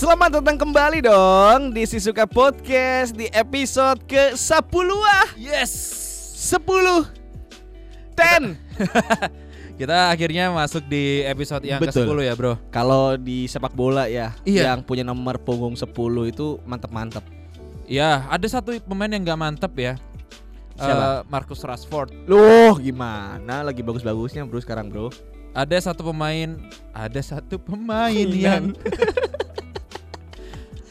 Selamat datang kembali dong di Sisuka Podcast di episode ke-10 ah. Yes. 10 10 Kita akhirnya masuk di episode yang Betul. ke-10 ya, Bro. Kalau di sepak bola ya Iya. Yang punya nomor punggung 10 itu mantep-mantep Ya, ada satu pemain yang gak mantep ya. Siapa? Eh, Marcus Rashford. Loh gimana lagi bagus-bagusnya bro sekarang bro Ada satu pemain, ada satu pemain yang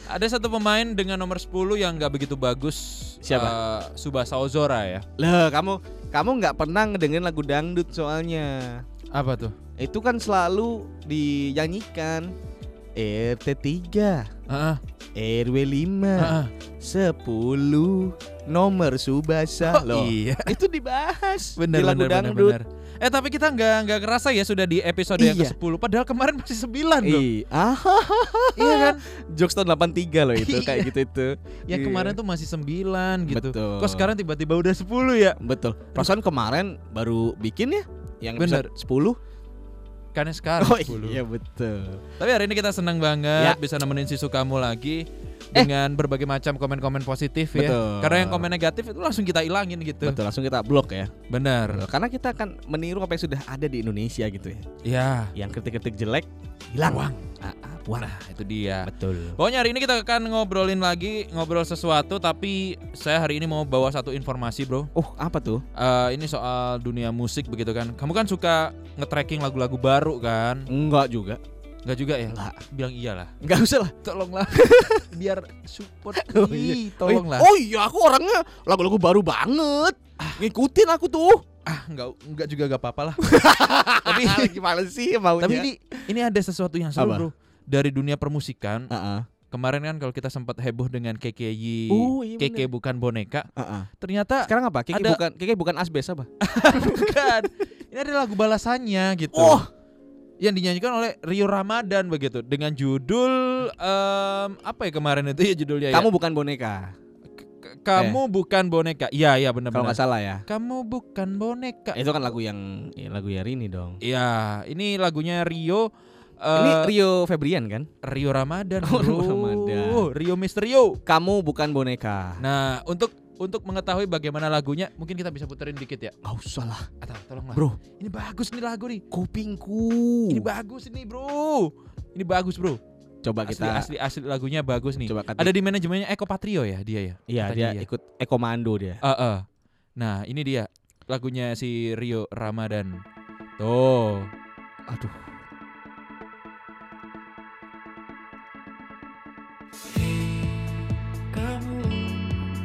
ada satu pemain dengan nomor 10 yang gak begitu bagus. Siapa? Eh, Subasa Ozora ya. Lah kamu kamu nggak pernah ngedengerin lagu dangdut soalnya Apa tuh? Itu kan selalu dinyanyikan RT 3 Heeh, RW 5 heeh. 10 nomor Subasa Oh, loh. iya. Itu dibahas Bener, di lagu bener, bener, dangdut. bener. Eh tapi kita nggak nggak kerasa ya sudah di episode yang Iya. ke-10 Padahal kemarin masih 9 bro Iya. Iya kan jokes tahun 83 loh itu Iya. kayak gitu itu. Yang Iya. kemarin tuh masih 9 gitu Betul. Kok sekarang tiba-tiba udah 10 ya Betul. Perasaan kemarin baru bikin ya yang Bener. episode 10. Karena sekarang Oh 10 iya betul. Tapi hari ini kita senang banget Ya. bisa nemenin sisu kamu lagi Eh. dengan berbagai macam komen-komen positif ya. Betul. Karena yang komen negatif itu langsung kita ilangin gitu. Betul, langsung kita blok ya. Benar. Karena kita akan meniru apa yang sudah ada di Indonesia gitu ya. Ya. Yang kritik-kritik jelek hilang. Buang. Ah, ah, buang. Nah, itu dia. Betul. Pokoknya hari ini kita akan ngobrolin lagi, ngobrol sesuatu tapi saya hari ini mau bawa satu informasi, Bro. Oh, apa tuh? Eh, ini soal dunia musik begitu kan. Kamu kan suka nge-tracking lagu-lagu baru kan? Enggak juga. Enggak juga ya? Enggak. Bilang iyalah. Enggak usah lah. Tolonglah. Biar support. Oh, Ih, iya. tolonglah. Oh iya, aku orangnya lagu-lagu baru banget. Ngikutin aku tuh. Ah, enggak enggak juga gak apa-apa lah. tapi gimana sih maunya? tapi ini ini ada sesuatu yang seru, Apa? Bro. Dari dunia permusikan. Heeh. Kemarin kan kalau kita sempat heboh dengan KKY, Oh, iya KK bukan boneka. Heeh. Ternyata Sekarang apa? Kiki Ada- bukan Kiki bukan asbes apa? bukan. Ini ada lagu balasannya gitu. Oh. Yang dinyanyikan oleh Rio Ramadan begitu dengan judul em, apa ya kemarin itu ya judulnya Kamu ya? bukan boneka. K- kamu bukan boneka. Iya, iya Kalau benar-benar. nggak salah ya. Kamu bukan boneka. Itu kan lagu yang ya, lagu ya Rini dong. Iya, ini lagunya Rio Ini eh, Rio Febrian kan? Rio Ramadan, Oh, bro. Ramadan. Rio Misterio. Kamu bukan boneka. Nah, untuk untuk mengetahui bagaimana lagunya, mungkin kita bisa puterin dikit ya. Nggak usah lah, Atau tolonglah. bro. Ini bagus nih lagu nih. Kupingku. Ini bagus ini, Bro. Ini bagus, Bro. Coba Asli kita asli asli lagunya bagus nih. coba kata. Ada di manajemennya Eko Patrio ya dia ya. Iya, dia iya. ikut Ekomando dia. Eh, eh. Nah, ini dia lagunya si Rio Ramadan. Tuh. Aduh.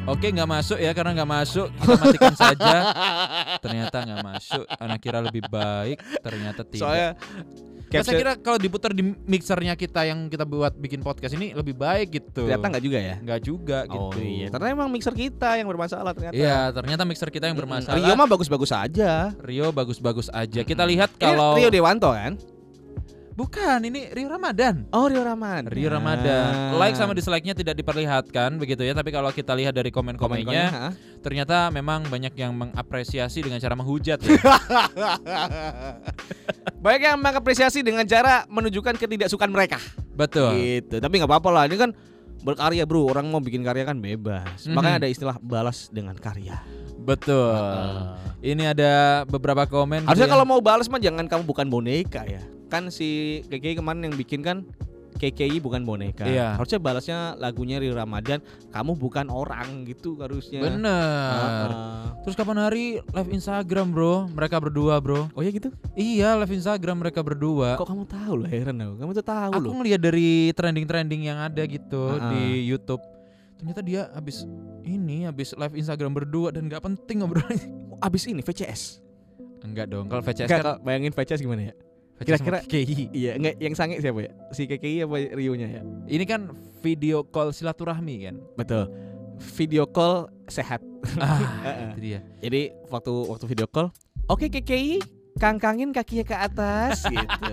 Oke, nggak masuk ya karena nggak masuk. Kita matikan saja. Ternyata nggak masuk. Anak kira lebih baik, ternyata tidak. Soalnya Nah, saya kira kalau diputar di mixernya kita yang kita buat bikin podcast ini lebih baik gitu. ternyata nggak juga ya. Nggak juga Oh gitu. iya, ternyata emang mixer kita yang bermasalah ternyata. Iya, ternyata mixer kita yang bermasalah. Rio mah bagus-bagus aja. Rio bagus-bagus aja. Kita lihat kalau Rio Dewanto kan? Bukan ini Rio Ramadan. Oh Rio Ramadan. Rio Ramadan. Like sama dislike-nya tidak diperlihatkan begitu ya, tapi kalau kita lihat dari komen-komennya ha? ternyata memang banyak yang mengapresiasi dengan cara menghujat ya. Banyak yang mengapresiasi dengan cara menunjukkan ketidaksukaan mereka. Betul. Gitu. Tapi nggak apa-apa lah. Ini kan berkarya bro. Orang mau bikin karya kan bebas. Mhm. Makanya ada istilah balas dengan karya. Betul. Ini ada beberapa komen Harusnya kalau mau balas mah jangan kamu bukan boneka ya. Kan si KKI kemarin yang bikin kan KKI bukan boneka. Iya. Harusnya balasnya lagunya Rio Ramadan. Kamu bukan orang gitu harusnya. Bener. Ah. Terus kapan hari live Instagram, Bro? Mereka berdua, Bro. Oh ya gitu? Iya, live Instagram mereka berdua. Kok kamu tahu loh heran aku. Kamu tuh tahu Aku loh. ngeliat dari trending-trending yang ada gitu Ah. di YouTube. Ternyata dia habis ini habis live Instagram berdua dan nggak penting ngobrolnya. Abis ini VCS. Enggak dong, kalau VCS Enggak, kan bayangin VCS gimana ya? Kira-kira- KKI. Iya, enggak yang sange siapa ya? Si KKI apa Rio-nya ya? Ini kan video call silaturahmi kan. Betul. Video call sehat. Ah, itu dia. Jadi waktu waktu video call, oke KKI, kangkangin kakinya ke atas gitu.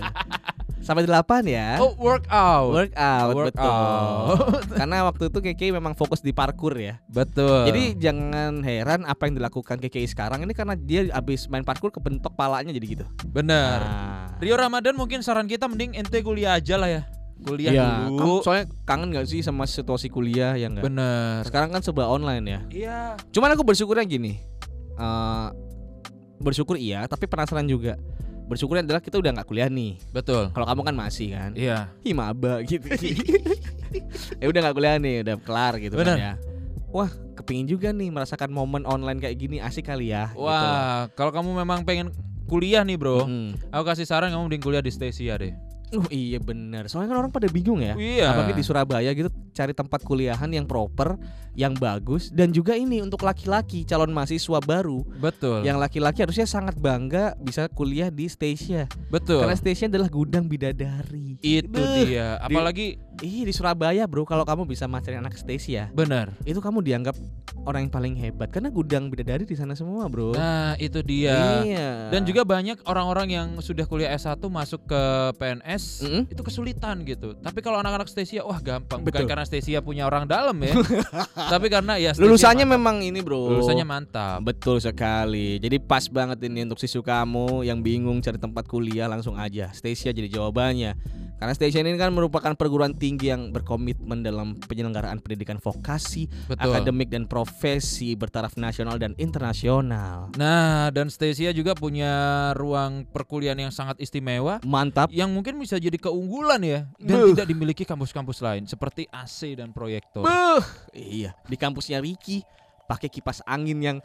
Sampai delapan ya. Oh, workout. Workout, betul. Workout. Karena waktu itu KKI memang fokus di parkour ya. Betul. Jadi jangan heran apa yang dilakukan KKI sekarang ini karena dia habis main parkour kebentok palanya jadi gitu. benar. Nah, Rio Ramadan mungkin saran kita mending ente kuliah aja lah ya. kuliah Iya, dulu. kamu soalnya kangen gak sih sama situasi kuliah ya enggak? Bener. Sekarang kan serba online ya. Iya. Cuman aku bersyukurnya gini. eh bersyukur iya, tapi penasaran juga. Bersyukurnya adalah kita udah nggak kuliah nih. Betul. Kalau kamu kan masih kan. Iya. Ih maba gitu. ya udah nggak kuliah nih, udah kelar gitu Bener. kan ya. Wah, kepingin juga nih merasakan momen online kayak gini asik kali ya. gitu. Wah, kalau kamu memang pengen kuliah nih, Bro. Mm. Aku kasih saran kamu mending kuliah di Stasia deh. Uh, iya bener. Soalnya kan orang pada bingung ya. Iya. Apalagi di Surabaya gitu cari tempat kuliahan yang proper, yang bagus dan juga ini untuk laki-laki calon mahasiswa baru. Betul. Yang laki-laki harusnya sangat bangga bisa kuliah di Stasia. Betul. Karena Stasia adalah gudang bidadari. Itu Beuh. dia. Apalagi Ih di Surabaya bro, kalau kamu bisa macarin anak Stasia, benar. itu kamu dianggap orang yang paling hebat karena gudang bidadari di sana semua bro. Nah, itu dia. Iya. Dan juga banyak orang-orang yang sudah kuliah S1 masuk ke PNS Mm-mm. itu kesulitan gitu. Tapi kalau anak-anak Stasia wah gampang. Bukan Betul. karena Stasia punya orang dalam ya. tapi karena ya Stasia lulusannya mantap. memang ini bro. lulusannya mantap. Betul sekali. Jadi pas banget ini untuk sisu kamu yang bingung cari tempat kuliah langsung aja Stasia jadi jawabannya. Karena Stasia ini kan merupakan perguruan tinggi yang berkomitmen dalam penyelenggaraan pendidikan vokasi, Betul. akademik dan profesi bertaraf nasional dan internasional. Nah, dan Stasia juga punya ruang perkuliahan yang sangat istimewa Mantap. yang mungkin bisa jadi keunggulan ya dan Beuh. tidak dimiliki kampus-kampus lain seperti AC dan proyektor. Beuh. Iya, di kampusnya Ricky pakai kipas angin yang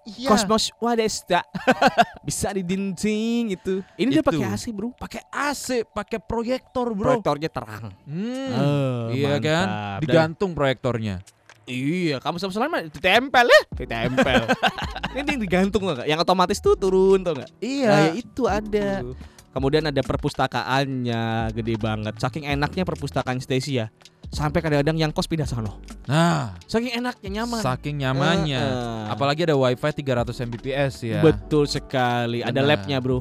Iya. Cosmos Wadesta bisa didinding itu. Ini dia Itu. pakai AC, Bro. pakai AC, pakai proyektor, Bro. Proyektornya terang. Hmm. Eh, iya kan? mantap. Dan- Digantung proyektornya. Iya, kamu sama selain mah ditempel ya, ditempel. Ini yang digantung gak? Yang otomatis tuh turun tau gak? Nah, ya itu ada. Kemudian ada perpustakaannya gede banget. Saking enaknya perpustakaan Stasia. Sampai kadang-kadang yang kos pindah sana. Nah, Saking enaknya nyaman. saking nyamannya. Eh, eh. Apalagi ada WiFi 300 Mbps ya. Betul sekali. Ada Benar. labnya bro.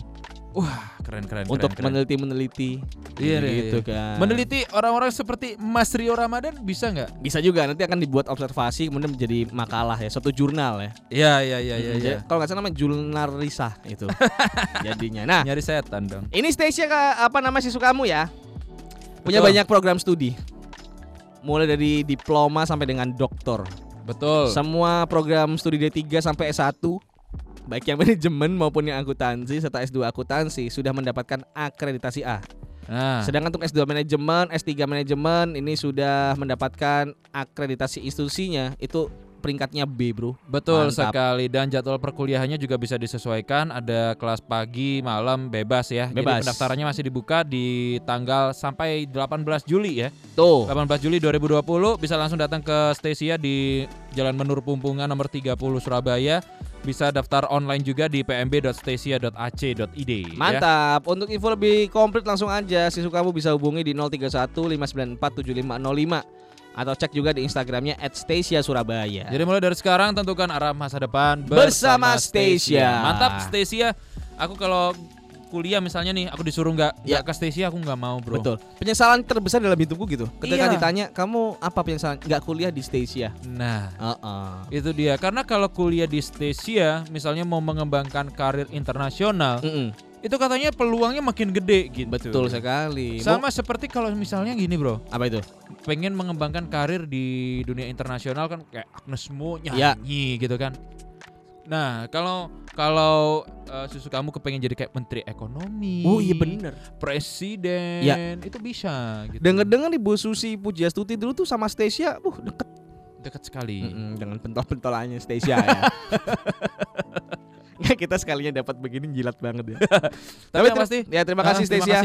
Wah, keren keren Untuk keren, keren. meneliti-meneliti. Iya, iya, gitu iya. kan. Meneliti orang-orang seperti Mas Rio Ramadan bisa nggak? Bisa juga nanti akan dibuat observasi kemudian menjadi makalah ya, suatu jurnal ya. Iya iya iya iya. Jadi Kalau nggak salah namanya jurnal risah itu. Jadinya. Nah, Nyari setan dong. Ini Stasia apa nama sisu kamu ya? Punya Betul. banyak program studi. Mulai dari diploma sampai dengan doktor. Betul. Semua program studi D3 sampai S1 baik yang manajemen maupun yang akuntansi serta S2 akuntansi sudah mendapatkan akreditasi A. Nah, Sedangkan untuk S2 manajemen, S3 manajemen ini sudah mendapatkan akreditasi institusinya itu peringkatnya B, Bro. betul Mantap. sekali dan jadwal perkuliahannya juga bisa disesuaikan. Ada kelas pagi, malam bebas ya. Bebas. Jadi pendaftarannya masih dibuka di tanggal sampai 18 Juli ya. Tuh. 18 Juli 2020 bisa langsung datang ke Stasia di Jalan Menur Pumpungan nomor 30 Surabaya. Bisa daftar online juga di pmb.stasia.ac.id. ya. Mantap. Untuk info lebih komplit langsung aja sisu kamu bisa hubungi di 031 594 7505 atau cek juga di Instagramnya @stasia_surabaya. Jadi mulai dari sekarang tentukan arah masa depan Bersama Stasia. Mantap Stasia. Aku kalau kuliah misalnya nih aku disuruh nggak Ya. ke Stasia aku nggak mau bro. Betul. Penyesalan terbesar dalam hidupku gitu. Ketika Iya. ditanya, "Kamu apa penyesalan?" Nggak kuliah di Stasia. Nah Heeh. itu dia karena kalau kuliah di Stasia misalnya mau mengembangkan karir internasional Mm-mm. itu katanya peluangnya makin gede gitu. Betul sekali. Sama seperti kalau misalnya gini bro, apa itu? pengen mengembangkan karir di dunia internasional kan kayak Agnes Mo Ya. nyanyi gitu kan. Nah kalau kalau eh, susu kamu kepengen jadi kayak menteri ekonomi, Oh iya bener. presiden, Ya. itu bisa. Gitu. Dengar-dengar Ibu Susi Pujiastuti dulu tuh sama Stasia, uh deket dekat sekali. Mm-mm, dengan pentol-pentolannya Stasia ya. Nggak, kita sekalinya dapat begini jilat banget ya. Tapi yang ter- pasti, ya terima kasih ah, terima Stasia.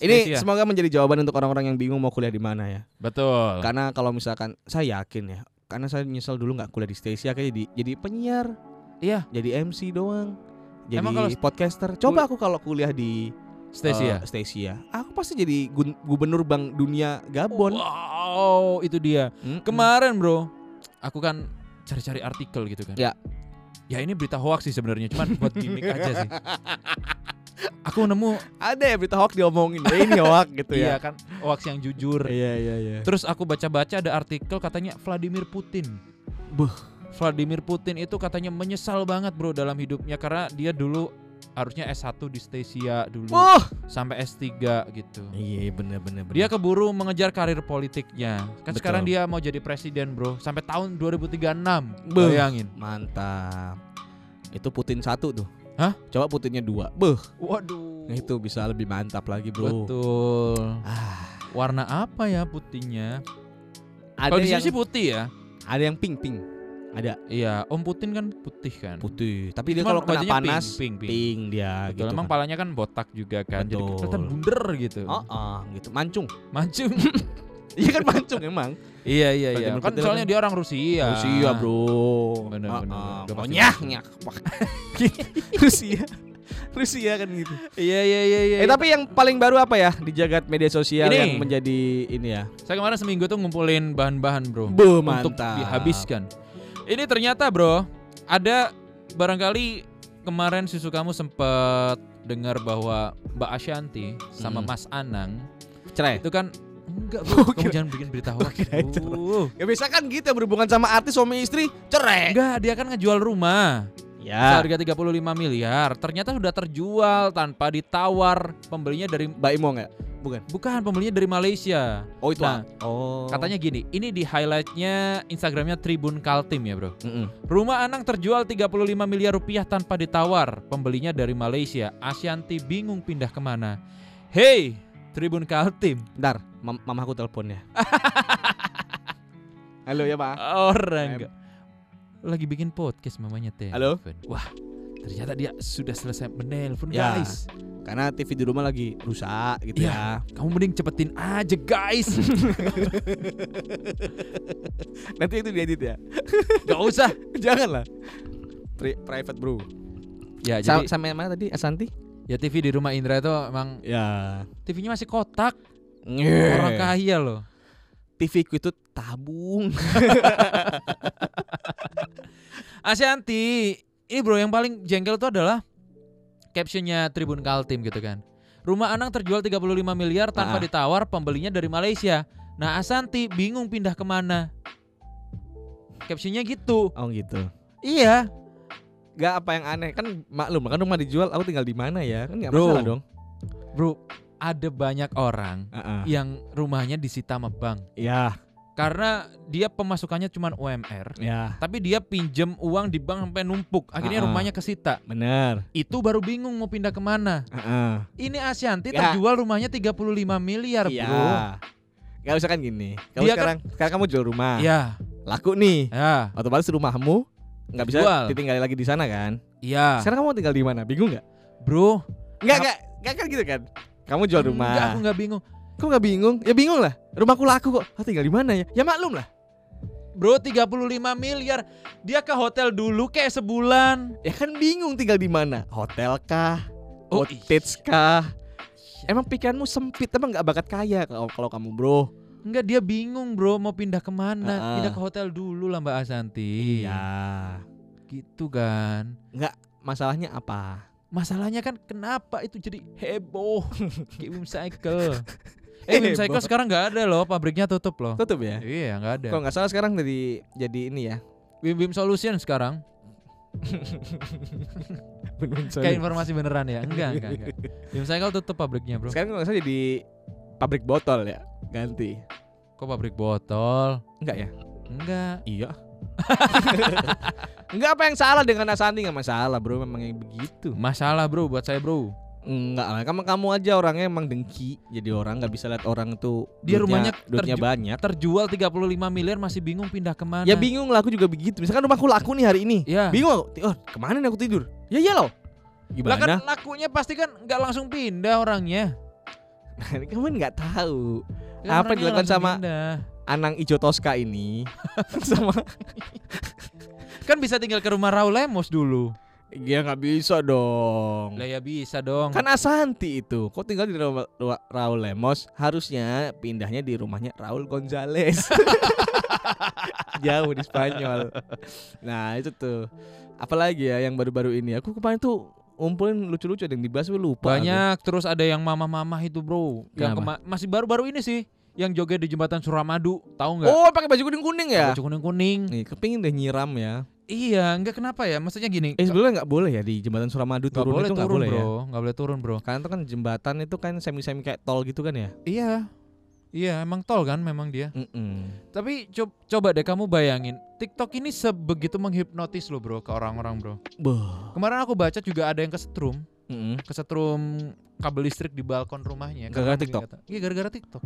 Ini Stasia. semoga menjadi jawaban untuk orang-orang yang bingung mau kuliah di mana ya. betul. Karena kalau misalkan saya yakin ya, karena saya nyesel dulu nggak kuliah di Stasia kayak jadi jadi penyiar, Iya, jadi MC doang. Jadi Emang kalau podcaster. Coba aku kalau kuliah di Stasia. eh, Stasia, aku pasti jadi gubernur Bank Dunia Gabon. Wow, itu dia. Mm-mm. Kemarin bro, aku kan cari-cari artikel gitu kan. Ya. Ya ini berita hoax sih sebenarnya, cuman buat gimmick aja sih. Aku nemu, ada ya berita hoax diomongin. Ya, ini hoax gitu iya ya. kan, hoax yang jujur. Iya iya iya. Terus aku baca-baca ada artikel katanya Vladimir Putin. Buh. Vladimir Putin itu katanya menyesal banget bro dalam hidupnya karena dia dulu harusnya S1 di Stasia dulu Oh. sampai S3 gitu. Iya bener bener bener. Dia keburu mengejar karir politiknya. Kan Betul. sekarang dia mau jadi presiden, Bro, sampai tahun 2036. Beuh. Bayangin. mantap. Itu Putin satu tuh. Hah? Coba Putinnya dua. Beuh. Waduh. Nah, itu bisa lebih mantap lagi, Bro. Betul. Ah, Warna apa ya putihnya? ada Kalau di yang sih putih ya. ada yang pink pink. Ada Iya, Om Putin kan putih kan. putih. Tapi dia kalau kena panas pink, pink, pink. pink dia Betul, gitu. emang kan. palanya kan botak juga kan. Jadi Betul. kelihatan bunder gitu. Oh, oh, gitu. Mancung. Mancung. Iya kan mancung emang. iya iya iya. Kan soalnya kan- dia orang Rusia. Rusia, Bro. Ah. bener. Udah Oh, pasti nyak, Rusia. Rusia. Rusia kan gitu. Iya iya iya iya. Eh tapi yang paling baru apa ya di jagat media sosial Ini. yang menjadi ini ya? Saya kemarin seminggu tuh ngumpulin bahan-bahan, Bro. Buh, untuk mantap. dihabiskan. Ini ternyata, Bro, ada barangkali kemarin susu kamu sempet dengar bahwa Mbak Ashanti sama Hmm. Mas Anang Cerai. itu kan enggak, Bro. Kamu kira- jangan bikin berita hoax. Ya biasa kan gitu berhubungan sama artis suami istri cerai. Enggak, dia kan ngejual rumah. Ya. Seharga 35 miliar. Ternyata sudah terjual tanpa ditawar. Pembelinya dari Mbak Imo nggak? Bukan. bukan pembelinya dari Malaysia. Oh itu. Nah, ah. oh. Katanya gini, ini di highlightnya Instagramnya Tribun Kaltim ya bro. Mm-mm. Rumah Anang terjual 35 miliar rupiah tanpa ditawar. Pembelinya dari Malaysia. Asyanti bingung pindah ke mana. Hey, Tribun Kaltim. Bentar, mam- mamaku telepon ya. Halo ya, Pak. Orang. Lagi bikin podcast mamanya teh. Halo? Wah, ternyata dia sudah selesai menelpon Ya. guys. Karena TV di rumah lagi rusak gitu Iya. ya. Kamu mending cepetin aja guys. Nanti itu diedit ya. Gak usah. Jangan lah. Pri- private, Bro. Ya Sa- jadi sampai mana tadi? Asanti? ya TV di rumah Indra itu emang Ya. TV-nya masih kotak. Orang Orang kaya loh. TV ku itu tabung. Asyanti, ini bro yang paling jengkel itu adalah captionnya Tribun Kaltim gitu kan. Rumah Anang terjual 35 miliar tanpa Ah. ditawar, pembelinya dari Malaysia. Nah Asanti bingung pindah ke mana. Captionnya gitu. Oh gitu. Iya. Gak apa yang aneh kan maklum kan rumah dijual aku tinggal di mana ya kan nggak Bro. masalah dong. Bro, ada banyak orang Heeh. yang rumahnya disita sama bank. Ya, Karena dia pemasukannya cuma UMR. ya, Tapi dia pinjem uang di bank sampai numpuk. Akhirnya Ah. rumahnya kesita. benar. Itu baru bingung mau pindah ke mana. Heeh. Ini Asyanti Ya. terjual rumahnya 35 miliar Iya. bro. Gak usah kan gini. Kamu Dia kan- sekarang sekarang kamu jual rumah. Iya, Laku nih. ya, Otomatis rumahmu nggak bisa Jual. ditinggali lagi di sana kan? iya. Sekarang kamu mau tinggal di mana? Bingung nggak? Bro, Nggak, nggak, nggak kan gitu kan? Kamu jual rumah. Enggak, aku nggak bingung. Kok nggak bingung? Ya bingung lah. Rumahku laku kok. Ah, tinggal di mana ya? Ya maklum lah. Bro, 35 miliar. Dia ke hotel dulu kayak sebulan. Ya kan bingung tinggal di mana? Hotel kah? Oh, Cottage kah? Emang pikiranmu sempit, emang nggak bakat kaya kalau kalau kamu bro. Enggak, dia bingung bro mau pindah ke mana. Ah. Pindah ke hotel dulu lah Mbak Asanti. Iya. Gitu kan. Masalahnya apa? Masalahnya kan kenapa itu jadi heboh. Wim Cycle. Eh, Heboh. Cycle sekarang nggak ada loh, pabriknya tutup loh. Tutup ya? Iya, nggak ada. Kalau nggak salah sekarang jadi jadi ini ya. Wim Wim Solution sekarang. Kayak informasi beneran ya? Enggak, enggak, enggak. Wim Cycle tutup pabriknya, Bro. Sekarang nggak salah jadi pabrik botol ya, ganti. Kok pabrik botol? Enggak ya? Enggak. Iya. Enggak apa yang salah dengan Asanti nggak masalah bro, memang yang begitu. Masalah, Bro, buat saya, Bro. Enggak lah, kamu kamu aja orangnya emang dengki, jadi orang nggak bisa lihat orang tuh Dia duitnya- rumahnya duitnya terju- banyak. Terjual 35 miliar masih bingung pindah ke mana. Ya bingung lah, aku juga begitu. Misalkan rumahku laku nih hari ini, Ya. bingung aku. Oh, ke mana nih aku tidur? Ya iya loh. Lah kan Gimana? lakunya pasti kan nggak langsung pindah orangnya. kamu nggak tahu. Kan Apa dilakukan sama- pindah. Anang Ijo Tosca ini sama Kan bisa tinggal ke rumah Raul Lemos dulu. Ya nggak bisa dong. Lah ya bisa dong. Kan Asanti itu, kok tinggal di rumah Ra- Raul Lemos, harusnya pindahnya di rumahnya Raul Gonzales. Jauh di Spanyol. Nah itu tuh, apalagi ya yang baru-baru ini. Aku kemarin tuh ngumpulin lucu-lucu ada yang dibahas gue lupa. aku. Banyak terus ada yang mama-mama itu, Bro. Yang masih baru-baru ini sih. Yang joget di jembatan Suramadu, tahu nggak? Oh, pakai baju kuning-kuning ya? Baju kuning-kuning. Nih, kepingin deh nyiram ya. Iya, enggak kenapa ya? Maksudnya gini. Eh sebelumnya nggak boleh ya di jembatan Suramadu nggak turun boleh itu nggak turun, boleh ya? bro. Nggak boleh turun, bro. Karena itu kan jembatan itu kan semi-semi kayak tol gitu kan ya? Iya. Iya, emang tol kan memang dia. Mm-mm. Tapi co- coba deh kamu bayangin, TikTok ini sebegitu menghipnotis loh, Bro, ke orang-orang, Bro. Boh. Kemarin aku baca juga ada yang kesetrum, Mm-mm. kesetrum kabel listrik di balkon rumahnya. Gara-gara TikTok? Iya, gara-gara TikTok.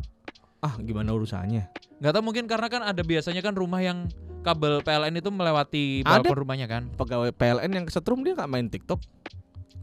Ah, gimana urusannya? Nggak tahu mungkin karena kan ada biasanya kan rumah yang kabel PLN itu melewati Ada. balkon rumahnya kan. Pegawai PLN yang kesetrum dia nggak main TikTok?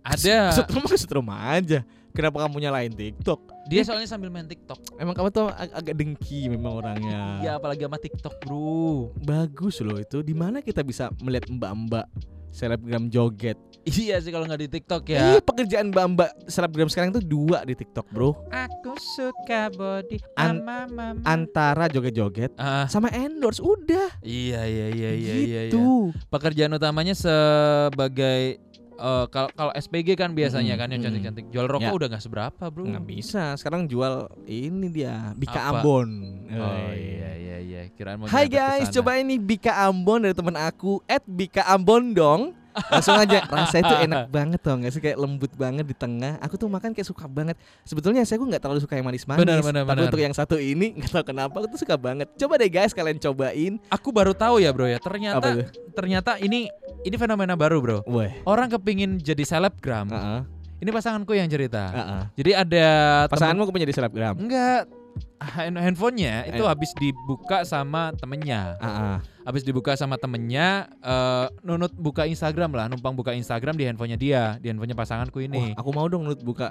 Ada. Kesetrum kesetrum aja. Kenapa kamu nyalain TikTok? Dia soalnya sambil main TikTok. Emang kamu tuh ag- agak dengki memang orangnya. Iya, apalagi sama TikTok, Bro. Bagus loh itu. Di mana kita bisa melihat mbak-mbak selebgram joget? Iya sih kalau nggak di TikTok Iya, ya. pekerjaan mbak-mbak selebgram sekarang tuh dua di TikTok, Bro. Aku suka body An- mama mama. Antara joget-joget Ah, sama endorse udah. iya iya iya iya iya. iya. gitu. Pekerjaan utamanya sebagai eh, kalau kalau SPG kan biasanya Mm-mm, kan yang mm-mm. cantik-cantik. Jual rokok Ya. udah nggak seberapa, Bro. Nggak bisa. Sekarang jual ini dia, Bika Apa? Ambon. Oh iya iya iya. Kirain mau Hai guys, coba ini Bika Ambon dari teman aku Bika Ambon dong Langsung aja Rasanya itu enak banget tau gak sih Kayak lembut banget di tengah Aku tuh makan kayak suka banget Sebetulnya saya gue gak terlalu suka yang manis-manis Benar, benar, Tapi benar. untuk yang satu ini Gak tahu kenapa Aku tuh suka banget Coba deh guys kalian cobain Aku baru tahu ya, Bro ya. Apa Ternyata itu? ternyata ini ini fenomena baru, Bro. Wah Orang kepingin jadi selebgram. Heeh, Ini pasanganku yang cerita. heeh. Jadi ada temen- Pasanganmu kepengen jadi selebgram Enggak. Hand- handphonenya itu habis dibuka sama temennya. Heeh. Habis dibuka sama temennya, eh, nunut buka Instagram lah, numpang buka Instagram di handphonenya dia, di handphonenya pasanganku ini. Wah, Aku mau dong Nut buka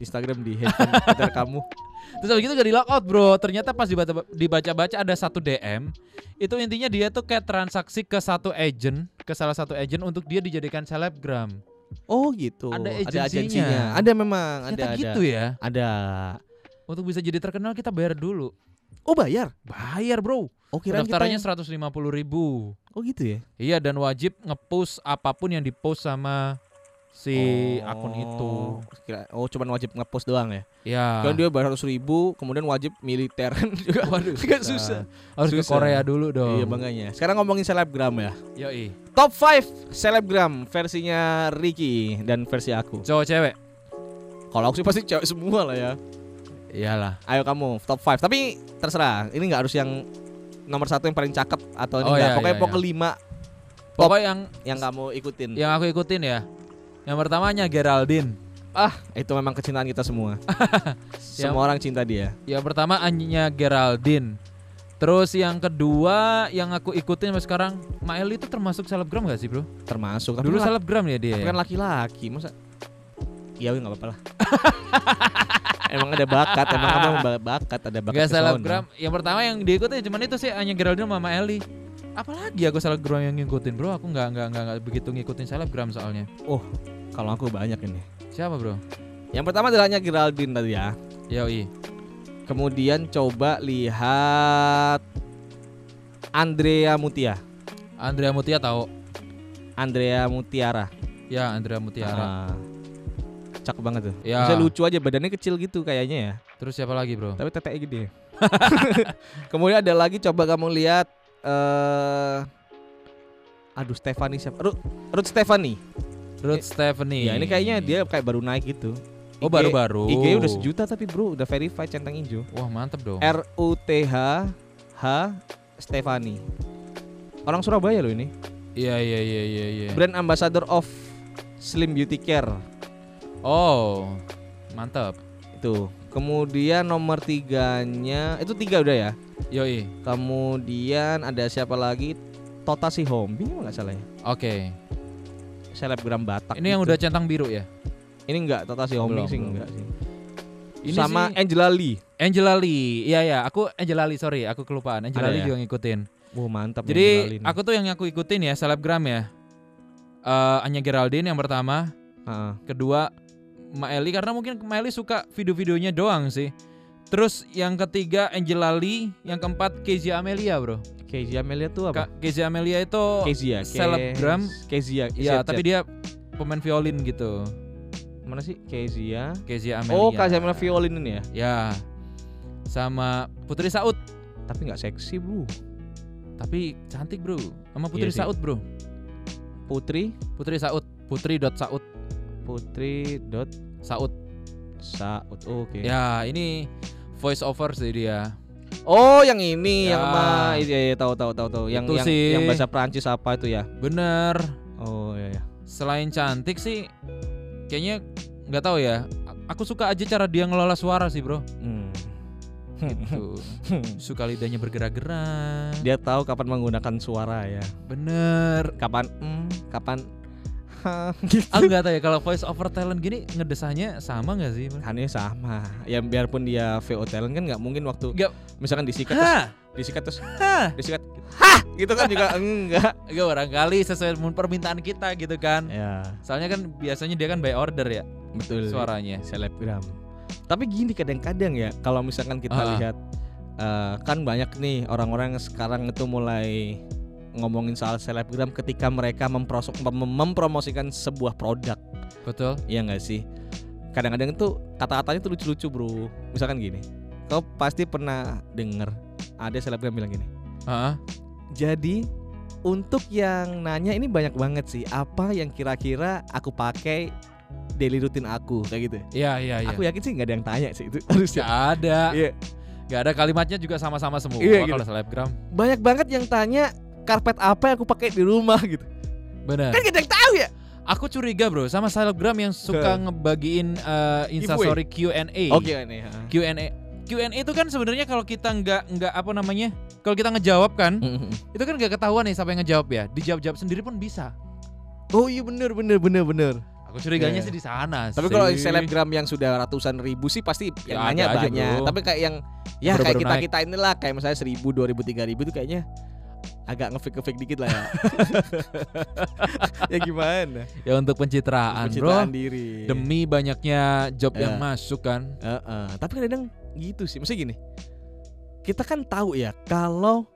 Instagram di handphone pacar kamu Terus habis itu gak di logout bro. Ternyata pas dibaca dibaca-baca ada satu DM. Itu intinya dia tuh kayak transaksi ke satu agent, ke salah satu agent untuk dia dijadikan selebgram. Oh gitu Ada Ada agensinya. agensinya Ada memang Ada Ternyata ada gitu ya. Ada Untuk bisa jadi terkenal kita bayar dulu. Oh bayar Bayar bro. Oh kirain kita Pendaftarannya yang- 150 ribu. Oh gitu ya Iya dan wajib ngepost apa pun yang dipost sama si Oh, akun itu. Kira, oh, cuman wajib ngepost doang ya? Ya. Kan dia bayar ratus ribu, kemudian wajib militer juga. Waduh, susah. susah. Harus ke Susah. Korea dulu dong. Iya makanya. Sekarang ngomongin selebgram ya. Yoi. Top 5 selebgram versinya Ricky dan versi aku. Cowok cewek. Kalau aku sih pasti cewek semua lah ya. Iyalah. Ayo kamu top 5. Tapi terserah. Ini nggak harus yang nomor satu yang paling cakep atau ini Oh, enggak. iya, Pokoknya iya, pokoknya iya. lima Pokoknya yang yang kamu ikutin. yang aku ikutin ya. Yang pertamanya Geraldine. Ah, itu memang kecintaan kita semua. semua orang cinta dia. Yang pertama Anya Geraldine. Terus yang kedua yang aku ikutin sampai sekarang Mael itu termasuk selebgram gak sih bro? Termasuk tapi Dulu selebgram ya dia. Tapi ya? kan laki-laki masa Ya nggak apa-apa lah Emang ada bakat Emang kamu ba- bakat Ada bakat Gak selebgram. Yang pertama yang diikutin cuman itu sih Anya Geraldine sama Eli. Apalagi aku selebgram yang ngikutin bro? Aku nggak nggak nggak nggak begitu ngikutin selebgram soalnya. Kalau aku banyak ini Siapa bro? Yang pertama adalah hanya Geraldine tadi ya Yoi. Kemudian coba lihat Andrea Mutia Andrea Mutia tahu? Andrea Mutiara Ya Andrea Mutiara. Ah, Cakep banget tuh Ya. Bisa lucu aja Badannya kecil gitu kayaknya ya Terus siapa lagi bro? Tapi teteknya gede Kemudian ada lagi Coba kamu lihat eh Aduh Stefani siapa Ruth, Ruth Stefani Ruth Stephanie. Ya ini kayaknya dia kayak baru naik gitu. Oh IG baru-baru. IG udah sejuta tapi bro udah verified centang hijau. Wah mantep dong. R U T H H Stefani. Orang Surabaya loh ini. Iya iya iya iya. iya. Brand ambassador of Slim Beauty Care Oh mantep. itu. Kemudian nomor tiganya itu tiga udah ya. Yoi. Kemudian ada siapa lagi? Tota Sihombing nggak salah ya. Oke. Selebgram Batak. Ini yang gitu. udah centang biru ya. Ini enggak Tota Sihombing Belum, sih enggak sih. Ini Sama sih Angela Lee. Angela Lee. Iya ya. Aku Angela Lee sorry. Aku kelupaan. Angela Ada Lee ya? juga ngikutin. Wah mantap. Jadi Angela Lee nih. aku tuh yang aku ikutin ya selebgram ya. Eh Anya Geraldine yang pertama. Heeh. Kedua Maeli karena mungkin Maeli suka video-videonya doang sih. Terus yang ketiga Angela Lee, yang keempat Kezia Amelia, Bro. Kezia Amelia tuh apa? Kezia Amelia itu Kezia, selebgram. Kezia. Iya, siap, tapi dia pemain violin gitu. mana sih Kezia? Kezia Amelia. Oh, Kezia Amelia violin ini ya. Ya. sama Putri Saud. Tapi nggak seksi bro. Tapi cantik bro, sama Putri Iya. Saud bro. Putri Putri Saud, Putri dot Saud, Putri dot Saud. Saud. Oh, Oke. Ya ini voice over sih dia. Oh, yang ini Ya. yang sama iya, iya tahu tahu tahu tahu. Yang Itu yang sih. yang bahasa Prancis apa itu ya? Bener. Oh iya iya. Selain cantik sih, kayaknya nggak tahu ya. Aku suka aja cara dia ngelola suara sih bro. Hmm. Gitu. Suka lidahnya bergerak-gerak. Dia tahu kapan menggunakan suara ya. Bener. Kapan mm, kapan ha, gitu. Aku nggak tahu ya kalau voice over talent gini ngedesahnya sama nggak sih? Kan ya sama. Ya biarpun dia VO talent kan nggak mungkin waktu Nggak. misalkan disikat terus Hah, disikat terus hah. disikat hah gitu kan juga enggak. Gak barangkali sesuai permintaan kita gitu kan. Ya, Soalnya kan biasanya dia kan by order ya betul. suaranya. selebgram. Tapi gini kadang-kadang ya kalau misalkan kita Ah. lihat eh, kan banyak nih orang-orang yang sekarang itu mulai ngomongin soal selebgram ketika mereka mempros- mem- mempromosikan sebuah produk. Betul. Iya nggak sih? Kadang-kadang itu kata-katanya tuh lucu-lucu, Bro. Misalkan gini. Kau pasti pernah denger ada selebgram bilang gini. Heeh. Jadi untuk yang nanya ini banyak banget sih. Apa yang kira-kira aku pakai daily rutin aku kayak gitu. Iya iya iya. Aku yakin sih nggak ada yang tanya sih itu harusnya. Gak ada. Iya. Gak ada kalimatnya juga sama-sama semua Iya, gitu. kalau selebgram. Banyak banget yang tanya karpet apa yang aku pakai di rumah gitu. Bener. Kan yang tahu ya. Aku curiga bro sama selebgram yang suka Ke- ngebagiin eh, instastory Q&A. Oke nih. ha. Q&A. Q&A itu kan sebenarnya kalau kita nggak nggak apa namanya, kalau kita ngejawab kan, itu kan nggak ketahuan nih siapa yang ngejawab ya. Dijawab-jawab sendiri pun bisa. Oh iya bener bener bener bener. Aku curiganya Iya. sih di sana. Tapi kalau selebgram yang sudah ratusan ribu sih pasti yang Ya, nanya aja, banyak. bro. Tapi kayak yang ya Baru-baru kayak kita kita inilah kayak misalnya seribu, dua ribu, tiga ribu itu kayaknya agak ngefake ngefake dikit lah ya. ya gimana? ya untuk pencitraan, Pencitraan bro. diri. Demi banyaknya job yang Ya. masuk kan. Heeh. Tapi kadang gitu sih. Maksudnya gini. Kita kan tahu ya kalau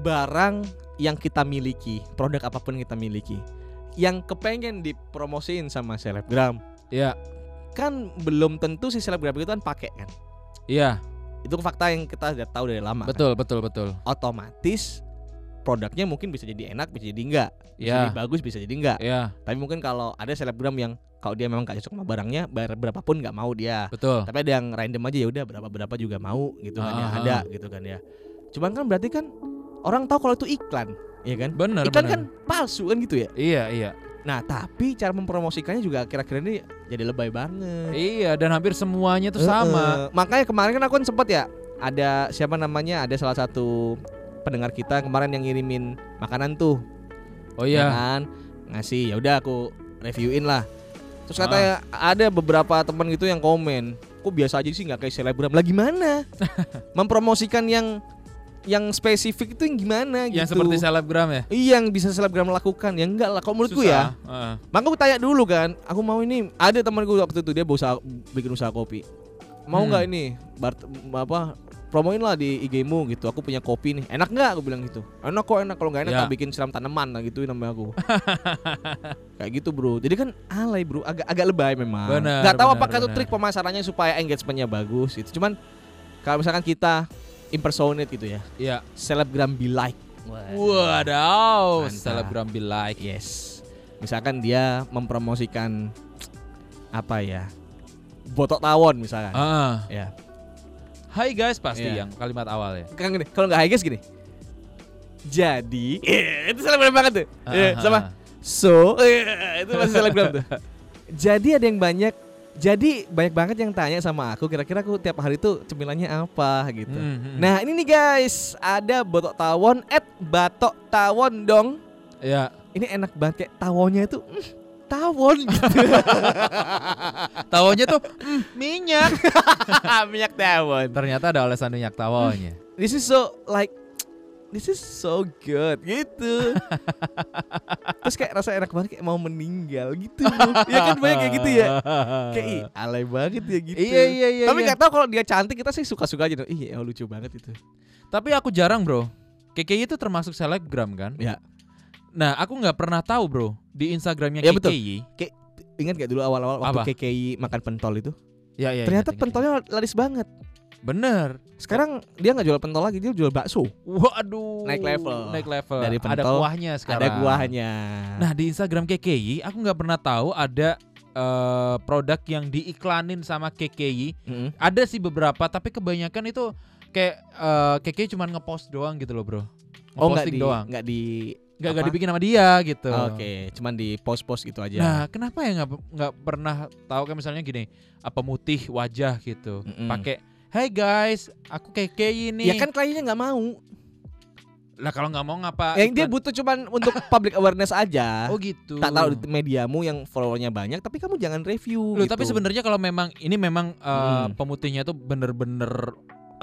barang yang kita miliki, produk apa pun yang kita miliki, yang kepengen dipromosiin sama selebgram, Iya, kan belum tentu si selebgram itu kan pakai kan. iya, Itu fakta yang kita sudah tahu dari lama. kan. betul, betul, betul. Otomatis produknya mungkin bisa jadi enak, bisa jadi enggak. Bisa Iya, jadi bagus, bisa jadi enggak. iya, Tapi mungkin kalau ada selebgram yang kalau dia memang gak cocok sama barangnya, bayar berapapun nggak mau dia. betul. Tapi ada yang random aja ya udah berapa berapa juga mau gitu kan ya Ah, ah, ada gitu kan ya. Cuman kan berarti kan orang tahu kalau itu iklan, ya kan? Benar, iklan benar. kan palsu kan gitu ya. Iya, iya. Nah tapi cara mempromosikannya juga kira-kira ini jadi lebay banget. Iya, dan hampir semuanya tuh Heeh. sama. Makanya kemarin kan aku kan sempet ya ada siapa namanya ada salah satu pendengar kita kemarin yang ngirimin makanan tuh, Oh ya iya. kan? Ngasih ya udah aku reviewin lah. Terus Ah. katanya ada beberapa teman gitu yang komen, kok biasa aja sih nggak kayak selebgram. Lah gimana? Mempromosikan yang yang spesifik itu yang gimana gitu. Yang seperti selebgram ya. Iya, yang bisa selebgram lakukan ya enggak lah. Kalau menurutku ya, Susah. Heeh. Maka aku tanya dulu kan, aku mau ini ada temanku waktu itu dia berusaha bikin usaha kopi. Mau Hmm. nggak ini bar, apa promoin lah di IG-mu gitu. Aku punya kopi nih. Enak nggak? Aku bilang gitu. Enak kok enak. Kalau nggak enak Ya. tak bikin siram tanaman lah gituin nama aku. Kayak gitu bro. Jadi kan alay bro. Agak agak lebay memang. Benar, Nggak tahu benar, apakah itu benar. trik pemasarannya supaya engagementnya bagus. Itu cuman kalau misalkan kita impersonate gitu ya. Iya. Selebgram be like. Wadaw, selebgram be like. Yes. Misalkan dia mempromosikan apa ya? Botok tawon misalkan. Ah. Ya. Hai guys pasti Iya. yang kalimat awal ya. Kan gini, kalau nggak high guys gini. Jadi, eh, itu selebgram banget tuh. Eh, Ah, sama ah, ah. so, eh, itu masih selebgram tuh. Jadi ada yang banyak jadi banyak banget yang tanya sama aku kira-kira aku tiap hari tuh cemilannya apa gitu. Hmm, hmm. Nah, ini nih guys, ada botok tawon at batok tawon dong. ya Ini enak banget kayak tawonnya itu mm, tawon gitu. tawonnya tuh mm, minyak. minyak tawon. Ternyata ada olesan minyak tawonnya. This is so like this is so good gitu. Terus kayak rasa enak banget kayak mau meninggal gitu. ya kan banyak kayak gitu ya. Kayak ih, alay banget ya gitu. Iya iya iya. Tapi iya. nggak tahu kalau dia cantik kita sih suka-suka aja. Iya, lucu banget itu. Tapi aku jarang bro. KKI itu termasuk selebgram kan? Ya. Nah aku nggak pernah tahu bro di Instagramnya Ya, betul. KKI. Ingat gak dulu awal-awal waktu Apa? KKI makan pentol itu? Ya ya. Ternyata ingat, ingat, pentolnya laris banget. Bener. Sekarang dia nggak jual pentol lagi, dia jual bakso. Waduh. Naik level. Naik level. Dari ada pentol, kuahnya sekarang. Ada kuahnya. Nah di Instagram KKI aku nggak pernah tahu ada eh, produk yang diiklanin sama KKI. Mm-mm. Ada sih beberapa tapi kebanyakan itu kayak eh, KKI cuma ngepost doang gitu loh bro. oh nggak Ngeposting di doang. nggak di Nggak nggak dibikin sama dia gitu. Oke, cuman di post-post gitu aja. Nah kenapa ya nggak nggak pernah tahu kayak misalnya gini apa mutih wajah gitu. Mm-mm. Pakai Hey guys, aku KKI nih. ya kan kliennya nggak mau. Lah kalau nggak mau ngapa? Yang dia butuh cuman untuk public awareness aja. Oh gitu. Tak tahu di mediamu yang followernya banyak, tapi kamu jangan review. Loh, gitu. tapi sebenarnya kalau memang ini memang eh, Hmm. pemutihnya tuh bener-bener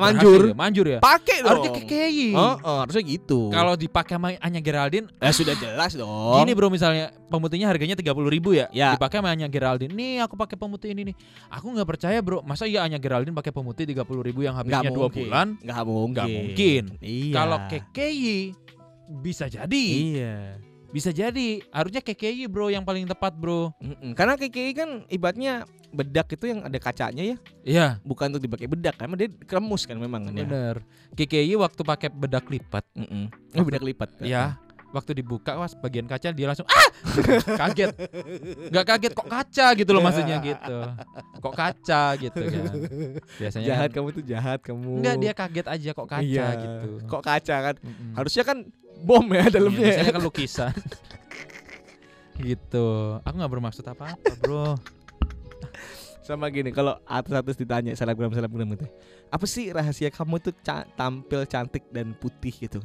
manjur, ya, manjur ya. pakai dong. Harusnya KKI. Oh, oh, harusnya gitu. Kalau dipakai sama Anya Geraldine, eh, sudah jelas dong. gini bro misalnya pemutihnya harganya 30.000 ribu ya, Ya. dipakai sama Anya Geraldine. Nih aku pakai pemutih ini nih. Aku nggak percaya bro, masa iya Anya Geraldine pakai pemutih 30.000 ribu yang habisnya dua bulan? Nggak mungkin. Nggak mungkin. Iya. Kalau KKI bisa jadi, Iya. Bisa jadi. Harusnya KKI bro yang paling tepat bro. Mm-mm. Karena KKI kan ibaratnya bedak itu yang ada kacanya ya, Iya, bukan untuk dipakai bedak kan, dia kremus kan memang kan ya. bener. KKI waktu pakai bedak lipat, Mm-mm. Oh, bedak lipat. kan? ya waktu dibuka was bagian kaca dia langsung ah kaget nggak kaget kok kaca gitu loh maksudnya gitu kok kaca gitu kan biasanya Jahat kan- kamu tuh jahat kamu. Enggak dia kaget aja kok kaca Iya. gitu. Kok kaca kan? Mm-mm. Harusnya kan bom ya Iya, dalamnya. biasanya kan lukisan. gitu. Aku nggak bermaksud apa-apa, Bro. Sama gini, kalau atas-atas ditanya selebgram selebgram gitu, apa sih rahasia kamu tuh ca- tampil cantik dan putih gitu?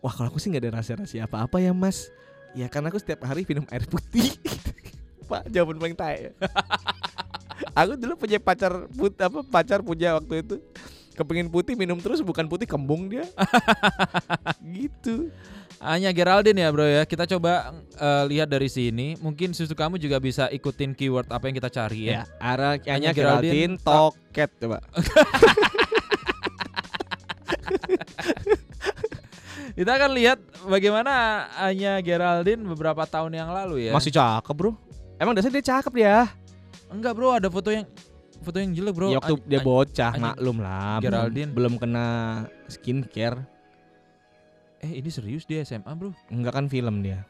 Wah kalau aku sih nggak ada rahasia-rahasia apa-apa ya mas. Ya karena aku setiap hari minum air putih. Pak jawaban paling tai. aku dulu punya pacar put apa pacar punya waktu itu kepengin putih minum terus bukan putih kembung dia. gitu. Hanya Geraldine ya, Bro ya. Kita coba eh, lihat dari sini. Mungkin susu kamu juga bisa ikutin keyword apa yang kita cari ya. Ya, arah Anya hanya Geraldine, Geraldine toket coba. Kita akan lihat bagaimana Anya Geraldine beberapa tahun yang lalu ya. Masih cakep, Bro. Emang dasarnya dia cakep dia. enggak, Bro, ada foto yang foto yang jelek, Bro. ya waktu dia bocah maklum lah. belum- Geraldine. Belum kena skincare. Eh, ini serius dia SMA, Bro. Enggak kan film dia.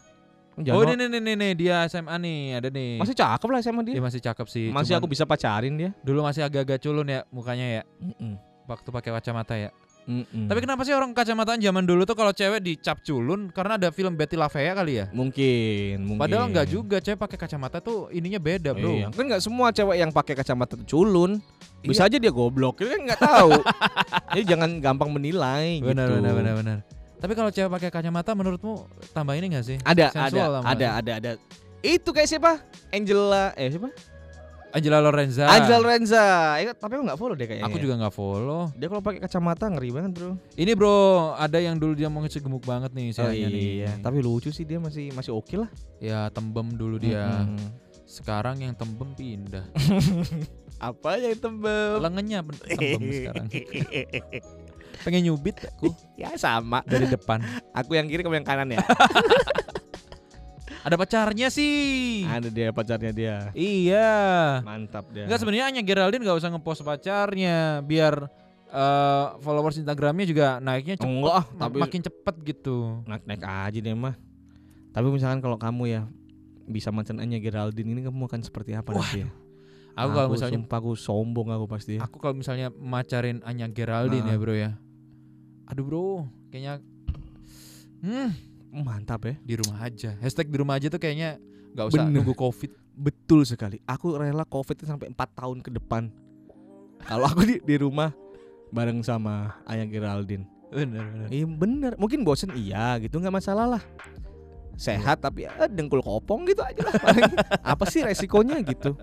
oh, Jangan- ini nih, nih, nih, dia SMA nih, ada nih. masih cakep lah sama Dia dia. masih cakep sih. Masih aku bisa pacarin dia. dulu masih agak-agak culun ya mukanya ya Mm-mm. waktu pakai kacamata ya. Mm-mm. Tapi kenapa sih orang kacamataan zaman dulu tuh kalau cewek dicap culun karena ada film Betty LaVea kali ya? mungkin, mungkin. Padahal nggak juga, cewek pakai kacamata tuh ininya beda, Bro. Iya. Kan nggak semua cewek yang pakai kacamata tuh culun. Iya. Bisa aja dia goblok. Kita kan nggak tahu. Jadi jangan gampang menilai Benar, gitu. benar, benar, benar. Tapi kalau cewek pakai kacamata menurutmu tambah ini gak sih? Ada, Sensual ada, ada, ada, ada. Itu kayak siapa? Angela, eh siapa? Angela Lorenza. Angela Lorenza. Eh, tapi aku nggak follow deh kayaknya. Aku juga nggak follow. Dia kalau pakai kacamata ngeri banget, Bro. Ini bro, ada yang dulu dia mau ngecek gemuk banget nih Oh Anya nih. iya, tapi lucu sih dia masih masih oke lah. Ya tembem dulu dia. Mm-mm. Sekarang yang tembem pindah. Apa yang tembem? Lengannya tembem sekarang. Pengen nyubit aku ya sama. dari depan. Aku yang kiri kamu yang kanan ya. Ada pacarnya sih. Ada dia pacarnya dia. Iya. Mantap dia. Enggak sebenarnya hanya Geraldine nggak usah ngepost pacarnya biar eh, followers Instagramnya juga naiknya cepet, Enggak ah, tapi makin cepet gitu. naik-naik aja deh mah. Tapi misalkan kalau kamu ya bisa mancan Anya Geraldine ini kamu akan seperti apa nanti ya? Aku kalau misalnya sumpah aku sombong aku pasti. aku kalau misalnya macarin Anya Geraldine Ah. ya bro ya. Aduh bro, kayaknya hmm Mantap ya. di rumah aja. Hashtag di rumah aja tuh kayaknya nggak usah Bener. nunggu covid. Betul sekali. Aku rela Covid itu sampai 4 tahun ke depan. Kalau aku di, di rumah bareng sama Anya Geraldine. Bener bener. Iya bener. Mungkin bosen iya gitu nggak masalah lah. Sehat tapi ya dengkul kopong gitu aja lah. paling. Apa sih resikonya gitu?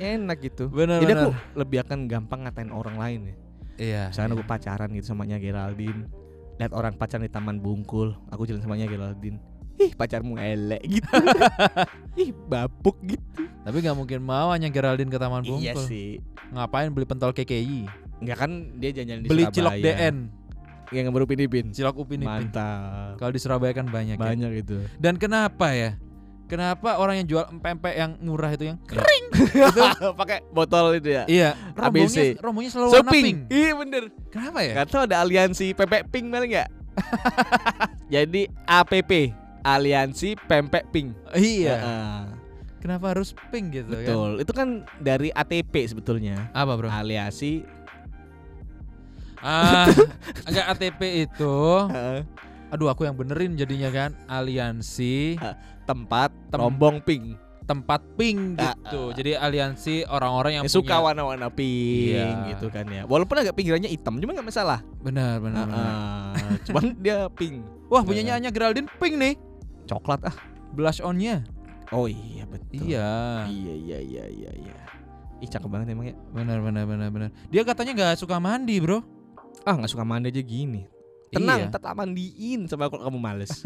Enak gitu. Bener Jadi bener. aku lebih akan gampang ngatain orang lain ya. Iya. Misalnya iya. aku pacaran gitu sama Nya Geraldine. Lihat orang pacaran di Taman Bungkul, aku jalan sama Nya Geraldine. Ih pacarmu elek gitu. Ih babuk gitu. Tapi nggak mungkin mau Anya Geraldine ke Taman Bungkul. Iya sih. Ngapain beli pentol KKI? Enggak kan dia jalan-jalan di beli Surabaya. cilok DN, Yang berupin ipin. cilok upin ipin. Mantap. Kalau di Surabaya kan banyak. ya. Banyak itu. Dan kenapa ya? Kenapa orang yang jual pempek yang murah itu yang Iya. kering itu Pakai botol itu ya. iya rombongnya rombongnya selalu warna Shopping. pink. Iya bener. Kenapa ya? Gak tau ada aliansi pempek pink mana nggak? Jadi APP, Aliansi Pempek Pink. Iya. Heeh. Kenapa harus pink gitu kan? Betul. Itu kan dari ATP sebetulnya. Apa bro? Aliansi Ah, enggak ATP itu. eh, Aduh, aku yang benerin jadinya kan. Aliansi tempat Tem- rombong pink. tempat pink Ah, gitu. Jadi aliansi orang-orang yang Yang suka warna-warna pink Iya. gitu kan ya. Walaupun agak pinggirannya hitam, cuma nggak masalah. benar benar. benar. Heeh. Cuman dia pink. Wah, punyanya Anya Geraldine pink nih. Coklat ah. Blush onnya. Oh iya betul. Iya. Iya iya iya iya iya. Ih cakep banget emang ya. Benar benar benar benar. Dia katanya nggak suka mandi, Bro. Ah nggak suka mandi aja gini. Tenang, Iya. tetap mandiin sama kalau kamu males.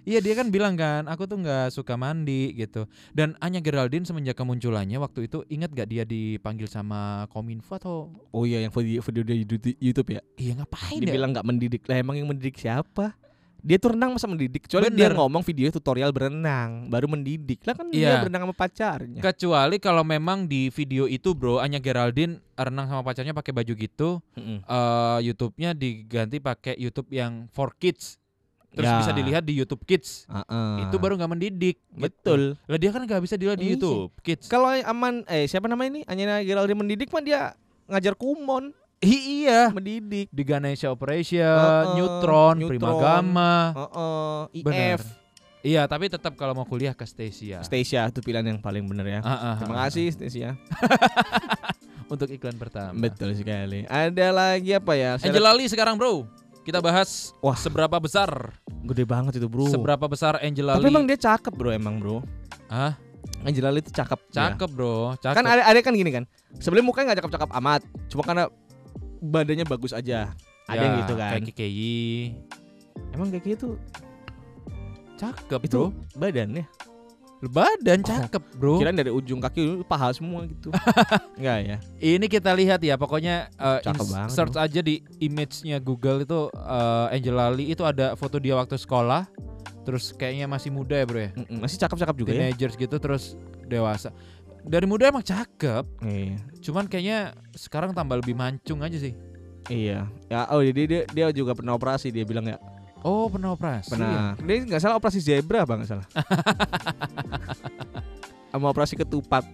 Iya dia kan bilang kan, aku tuh nggak suka mandi gitu. Dan Anya Geraldine semenjak kemunculannya waktu itu ingat gak dia dipanggil sama Kominfo atau oh iya yang video video di YouTube- ya. iya ngapain ya? Dibilang nggak mendidik lah emang yang mendidik siapa? Dia tuh renang masa mendidik. Kecuali dia Bener. ngomong video tutorial berenang baru mendidik. Lah kan dia Iya. berenang sama pacarnya. Kecuali kalau memang di video itu bro, Anya Geraldine renang sama pacarnya pakai baju gitu, Mm-mm. eh YouTube-nya diganti pakai YouTube yang for kids. Terus Ya. bisa dilihat di YouTube Kids. Ah-ah. Itu baru nggak mendidik. gitu. betul. Lah dia kan nggak bisa dilihat di Iya. YouTube Kids. Kalau aman eh siapa namanya ini? Anya Geraldine mendidik mah dia ngajar kumon, Hi- iya. mendidik. Di Ganesha Operation, Heeh, Neutron, Neutron. Primagama. Heeh, Bener. IF, Iya, tapi tetap kalau mau kuliah ke Stasia. Stasia itu pilihan yang paling bener ya. Ah, ah, Terima kasih Stasia. ah. Untuk iklan pertama. Betul sekali. Ada lagi apa ya? Saya Angel Lali sekarang, Bro. Kita bahas Wah. seberapa besar gede banget itu, Bro. seberapa besar Angel Lali. Tapi emang dia cakep, Bro, emang, Bro. Hah? Angel Lali itu cakep. dia. Cakep, Bro. Cakep. Kan ada ada kan gini kan. Sebenarnya mukanya nggak cakep-cakep amat. Cuma karena badannya bagus aja. Ada yang Ya, gitu kan. Kayak KKI. Emang kayak gitu Cakep, itu Bro. badannya. Badan cakep, Bro. Kirain dari ujung kaki paha semua gitu. Enggak ya? Ini kita lihat ya, pokoknya uh, Cakep banget, search aja di image-nya Google itu uh, Angel Lali itu ada foto dia waktu sekolah. Terus kayaknya masih muda ya, Bro ya. Masih cakep-cakep juga ya. Teenagers gitu terus dewasa. Dari muda emang cakep, Iya. cuman kayaknya sekarang tambah lebih mancung aja sih. Iya. Ya oh dia dia, dia juga pernah operasi dia bilang ya. Oh, pernah operasi. Pernah. Dia nggak salah operasi zebra bang nggak salah. Sama operasi ketupat.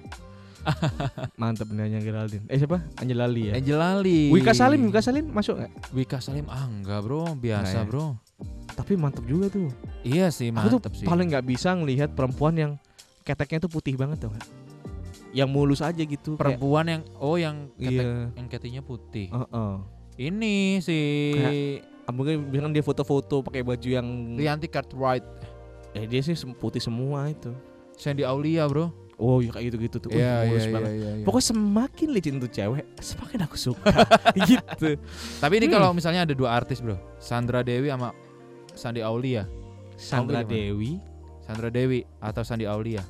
Mantap benernya Geraldine. Eh siapa? Angela Lee ya. Angel Lali. Wika Salim, Wika Salim masuk nggak? Wika Salim ah enggak, Bro. Biasa, Nggak ya? Bro. Tapi mantap juga tuh. Iya sih, Aku tuh mantep sih. paling nggak bisa ngelihat perempuan yang keteknya tuh putih banget tuh. Yang mulus aja gitu. kayak- perempuan yang oh yang ketek, Iya. yang ketinya putih. Heeh. Ini si Ah, Mungkin bilang dia foto-foto pakai baju yang Rianti Cartwright, eh dia sih putih semua itu. Sandy Aulia, Bro. Oh, ya kayak gitu-gitu tuh. Iya, mulus iya, banget. iya, iya. Pokoknya semakin licin tuh cewek, semakin aku suka. gitu. Tapi ini Hmm. kalau misalnya ada dua artis, Bro. Sandra Dewi sama Sandy Aulia. Sandra? Dewi, Sandra Dewi atau Sandy Aulia?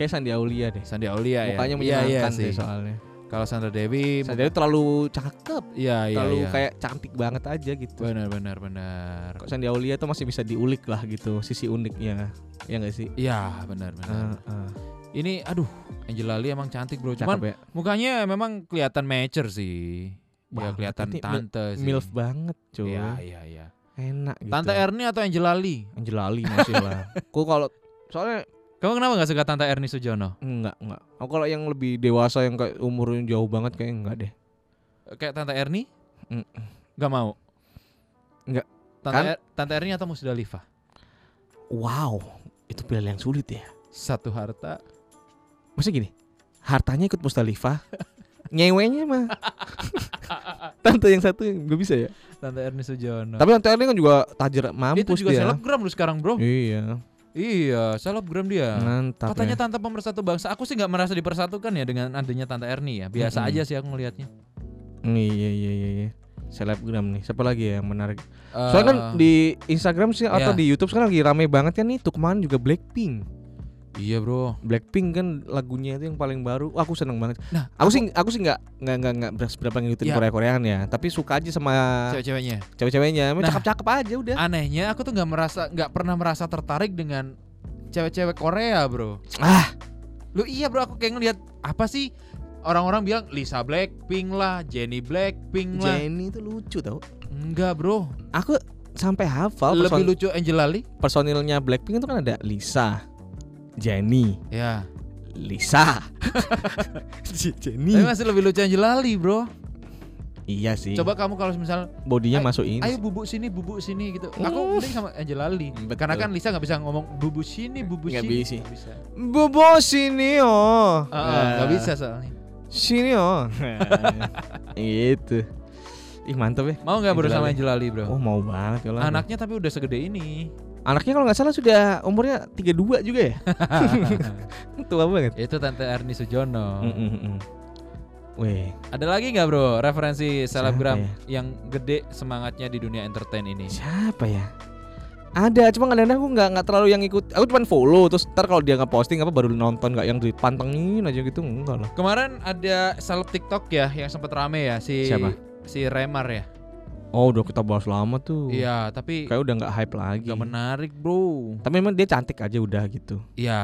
Kayak Sandi Aulia deh. Sandy Aulia ya. Mukanya Iya, iya menyenangkan sih. deh soalnya. Kalau Sandra Dewi Sandra Dewi terlalu cakep, Iya, iya, terlalu iya. kayak cantik banget aja gitu. benar benar benar. Kok Sandi Aulia tuh masih bisa diulik lah gitu, sisi uniknya. Ya enggak sih? Iya, benar benar. Ah, ah. Ini aduh, Angel Lali emang cantik, Bro. Cakep Cuman ya. mukanya memang kelihatan mature sih. Ya Banget. kelihatan Ini tante sih. Milf banget, cuy. Iya, iya, iya. Enak gitu. Tante Erni atau Angel Lali? Angela Lee masih lah. Kok kalau soalnya Kamu kenapa nggak suka Tante Erni Sujono? enggak, enggak. Aku kalau yang lebih dewasa yang kayak umurnya jauh banget kayak enggak deh. Kayak Tante Erni? Mm. Mau. Nggak. Tante, Kan- Er- Tante Erni atau Musdalifah? Wow, itu pilihan yang sulit ya. Satu harta. Maksudnya gini, hartanya ikut Mustalifah, ngewenya mah. Tante yang satu gak bisa ya. Tante Erni Sujono. Tapi Tante Erni kan juga tajir itu mampus juga dia. selebgram lu sekarang, Bro. Iya, Iya, selebgram dia. mantap. Katanya ya. tante pemersatu bangsa. Aku sih nggak merasa dipersatukan ya dengan adanya Tante Erni ya. Biasa Mm-mm. aja sih aku ngelihatnya. Iya, iya, iya, iya. Selebgram nih. Siapa lagi ya yang menarik? Eh, Soalnya kan di Instagram sih atau iya. di YouTube sekarang lagi rame banget kan nih. Tuh kemarin juga Blackpink. Iya bro. Blackpink kan lagunya itu yang paling baru. Wah, aku seneng banget. Nah, Aku sih aku sih nggak nggak nggak nggak berapa ngikutin Ya. Korea Koreaan ya, tapi suka aja sama cewek-ceweknya. cewek-ceweknya. Nah. cakep-cakep aja udah. Anehnya aku tuh nggak merasa nggak pernah merasa tertarik dengan cewek-cewek Korea bro. Ah, Lu iya bro aku kayak ngeliat apa sih orang-orang bilang Lisa Blackpink lah, Jennie Blackpink lah. Jennie itu lucu tau. Enggak bro. Aku sampai hafal Lebih lucu Angela Lee. personilnya Blackpink itu kan ada Lisa, Jennie, Ya. Lisa, Jennie. Tapi masih lebih lucu Angela Lee bro. Iya sih. Coba kamu kalau misal bodinya masuk ini. Ayo bubuk sini, bubuk sini gitu. Aku Uh. mending sama Angela Lee. Betul. Karena kan Lisa nggak bisa ngomong bubuk sini, bubuk sini. bisa. Bobo sini oh. Ah, ah, nggak bisa soalnya. Sini oh. itu. Ih mantep ya. Mau nggak bro Angela Lee bro? Oh mau banget kalau Anaknya tapi udah segede ini. Anaknya kalau nggak salah sudah umurnya 32 juga ya. Tua banget. Itu Tante Erni Sujono. Mm, mm, mm. Weh, Ada lagi nggak bro referensi selebgram ya? yang gede semangatnya di dunia entertain ini? siapa ya? Ada, cuma kadang-kadang aku nggak nggak terlalu yang ikut. Aku cuma follow, terus ntar kalau dia nggak posting apa baru nonton, nggak yang dipantengin aja gitu enggak lah. Kemarin ada seleb TikTok ya yang sempat rame ya si Siapa? si Remar ya. Oh udah kita bahas lama tuh. Iya, tapi Kayak udah nggak hype lagi. gak menarik bro. Tapi memang dia cantik aja udah gitu. Iya,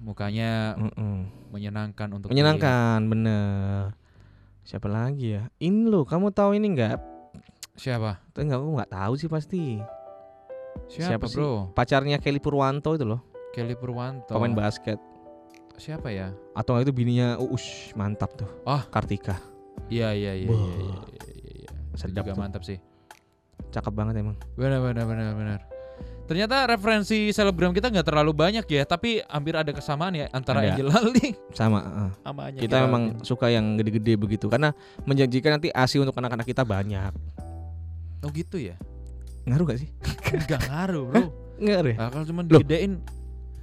mukanya Mm-mm. menyenangkan untuk Menyenangkan, bener. Siapa lagi ya? Ini loh, kamu tahu ini nggak? dilihat. Siapa? Tapi nggak, aku nggak tahu sih pasti. Siapa, Siapa sih? bro? Pacarnya Kelly Purwanto itu loh, Kelly Purwanto. pemain basket. Siapa ya? Atau nggak itu bininya Uus, mantap tuh. Oh. Kartika. Iya iya iya iya iya Sedap juga tuh. mantap sih. Cakep banget emang. Benar benar benar benar. Ternyata referensi selebgram kita nggak terlalu banyak ya, tapi hampir ada kesamaan ya antara Ada. Angela Lee Sama. uh. sama Anya Kita memang suka yang gede-gede begitu karena menjanjikan nanti ASI untuk anak-anak kita banyak. Oh gitu ya? Ngaruh gak sih? Enggak ngaruh, Bro. Ngaruh ya. Nah, kalau cuma digedein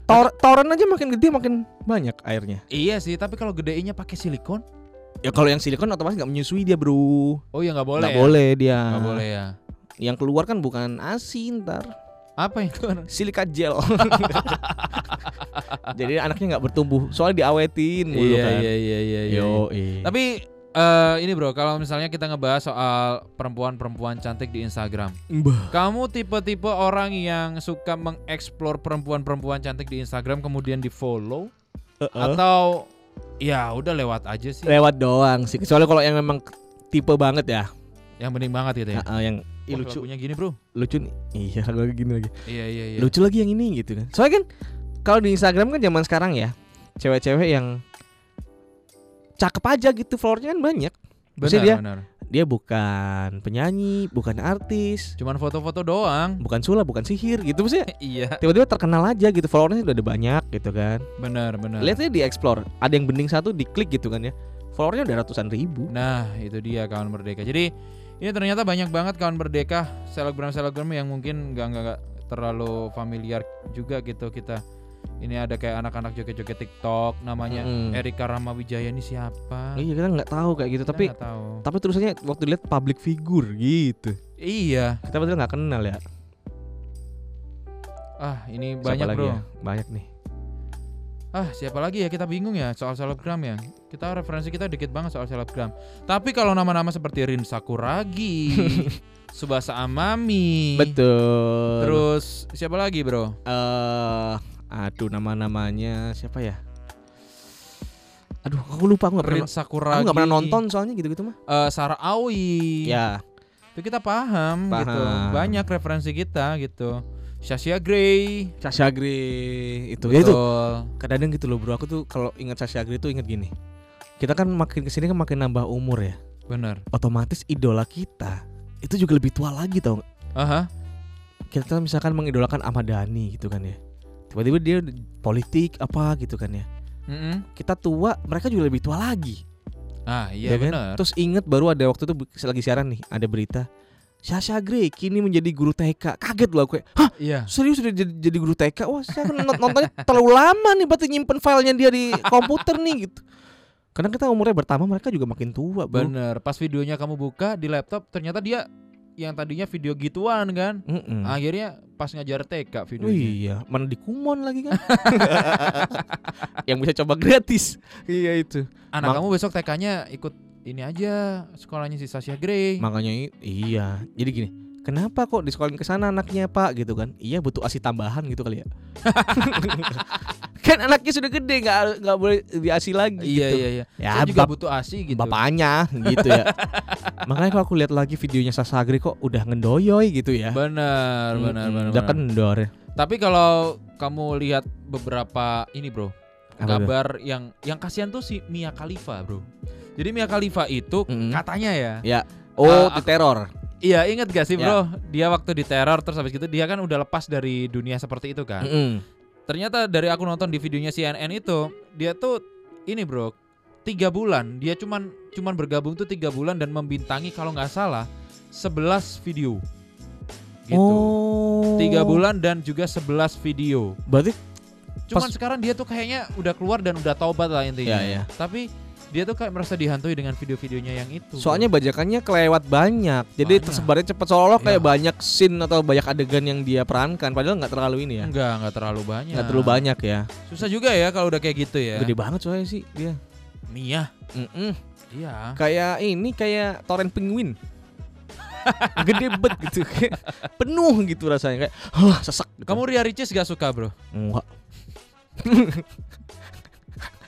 Tor toren aja makin gede makin banyak airnya. Iya sih, tapi kalau gedeinnya pakai silikon? Ya kalau yang silikon otomatis nggak menyusui dia bro. Oh ya nggak boleh. Nggak ya? boleh dia. Nggak boleh ya. Yang keluar kan bukan ASI ntar. Apa itu? Silika gel. Jadi anaknya nggak bertumbuh. Soalnya diawetin mulu iya, kan. iya iya iya iya. Yo, Tapi eh, ini bro, kalau misalnya kita ngebahas soal perempuan-perempuan cantik di Instagram, Mbah. kamu tipe-tipe orang yang suka mengeksplor perempuan-perempuan cantik di Instagram kemudian di follow atau ya udah lewat aja sih, lewat doang sih. Kecuali kalau yang memang tipe banget ya. yang penting banget gitu ya. Heeh, yang ih, Wah, lucu lagunya gini bro. lucu nih. Iya, lagi gini lagi. Iya iya iya. Lucu lagi yang ini gitu kan. Soalnya kan kalau di Instagram kan zaman sekarang ya, cewek-cewek yang cakep aja gitu, followernya kan banyak. benar dia- benar. Dia bukan penyanyi, bukan artis, Cuman foto-foto doang. bukan sulap, bukan sihir gitu maksudnya. iya, Tiba-tiba terkenal aja gitu, followernya udah ada banyak gitu kan. benar benar. Lihat aja di explore, ada yang bening satu diklik gitu kan ya. Followernya udah ratusan ribu. Nah, itu dia kawan merdeka. Jadi ini ternyata banyak banget kawan merdeka selebgram-selebgram yang mungkin nggak nggak nggak terlalu familiar juga gitu kita. Ini ada kayak anak-anak joget-joget TikTok namanya Mm-mm. Erika Ramawijaya ini siapa? Iya kita nggak tahu kayak gitu, Kita tapi tahu. tapi terusannya waktu lihat public figure gitu. Iya. Kita padahal nggak kenal ya. Ah, ini Siapa banyak lagi bro. ya? Banyak nih. Ah, siapa lagi ya kita bingung ya soal selebgram ya. Kita referensi kita dikit banget soal selebgram. Tapi kalau nama-nama seperti Rin Sakuragi, Subasa Amami, Betul. terus siapa lagi bro? eh aduh nama-namanya siapa ya? Aduh, aku lupa aku nggak pernah. Sakuragi. Aku nggak pernah nonton soalnya gitu-gitu mah. Eh, Sarah Awi. Ya, Itu kita paham, gitu. Paham. Banyak referensi kita gitu. Sasha Grey. Sasha Grey itu. Ya itu. Kadang-kadang gitu loh, Bro. Aku tuh kalau ingat Sasha Grey tuh ingat gini. Kita kan makin ke sini kan makin nambah umur ya. Bener. Otomatis idola kita itu juga lebih tua lagi tau nggak? Aha. Kita misalkan mengidolakan Ahmad Dhani gitu kan ya. Tiba-tiba dia politik apa gitu kan ya. Mm-mm. Kita tua, mereka juga lebih tua lagi. Ah, iya ya kan? bener. Terus inget baru ada waktu itu lagi siaran nih, ada berita Sasha Grey kini menjadi guru TK. Kaget loh aku. kayak, Hah, Iya. serius udah jadi, jadi guru TK? Wah, saya kan nontonnya terlalu lama nih berarti nyimpen filenya dia di komputer nih gitu. Karena kita umurnya bertambah, mereka juga makin tua, Bro. Bener. Pas videonya kamu buka di laptop, ternyata dia yang tadinya video gituan kan. Mm-mm. Akhirnya pas ngajar TK Oh videonya. iya, mana di Kumon lagi kan? yang bisa coba gratis. Iya itu. Anak Mak- kamu besok TK-nya ikut ini aja sekolahnya si Sasha Grey. Makanya iya. Jadi gini, kenapa kok disekolahin ke sana anaknya, Pak? gitu kan. Iya butuh ASI tambahan gitu kali ya. kan anaknya sudah gede nggak nggak boleh diasi lagi iya gitu. iya iya. Ya, Saya juga bap- butuh ASI gitu. bapaknya gitu ya. Makanya kalau aku lihat lagi videonya Sasagri kok udah ngendoyoy gitu ya. Benar, benar, Mm-mm, benar. Udah benar. kendor. Tapi kalau kamu lihat beberapa ini, Bro. Apa kabar yang yang kasihan tuh si Mia Khalifa, Bro. Jadi Mia Khalifa itu Mm-mm. katanya ya. Oh, Ah, di teror. Iya, ingat gak sih, Ya. Bro? Dia waktu di teror terus habis gitu dia kan udah lepas dari dunia seperti itu kan. Mm-mm. Ternyata dari aku nonton di videonya CNN itu, dia tuh ini, Bro. Tiga bulan dia cuman cuman bergabung tuh tiga bulan dan membintangi kalau nggak salah 11 video. Gitu. Oh. Tiga bulan dan juga 11 video. Berarti Cuman Pas- sekarang dia tuh kayaknya udah keluar dan udah taubat lah intinya. Iya, iya. Tapi dia tuh kayak merasa dihantui dengan video-videonya yang itu. soalnya bajakannya kelewat banyak. Jadi Banyak. tersebarnya cepat seolah kayak Iya. banyak scene atau banyak adegan yang dia perankan padahal nggak terlalu ini ya. enggak, enggak terlalu banyak. Nggak terlalu banyak ya. Susah juga ya kalau udah kayak gitu ya. Gede banget soalnya sih dia. Mia. Mm-mm. Iya. Kayak ini kayak torrent penguin. Gede bet gitu. Kayak Penuh gitu rasanya kayak huh, sesak gitu. Kamu Ria Ricis gak suka, Bro? enggak.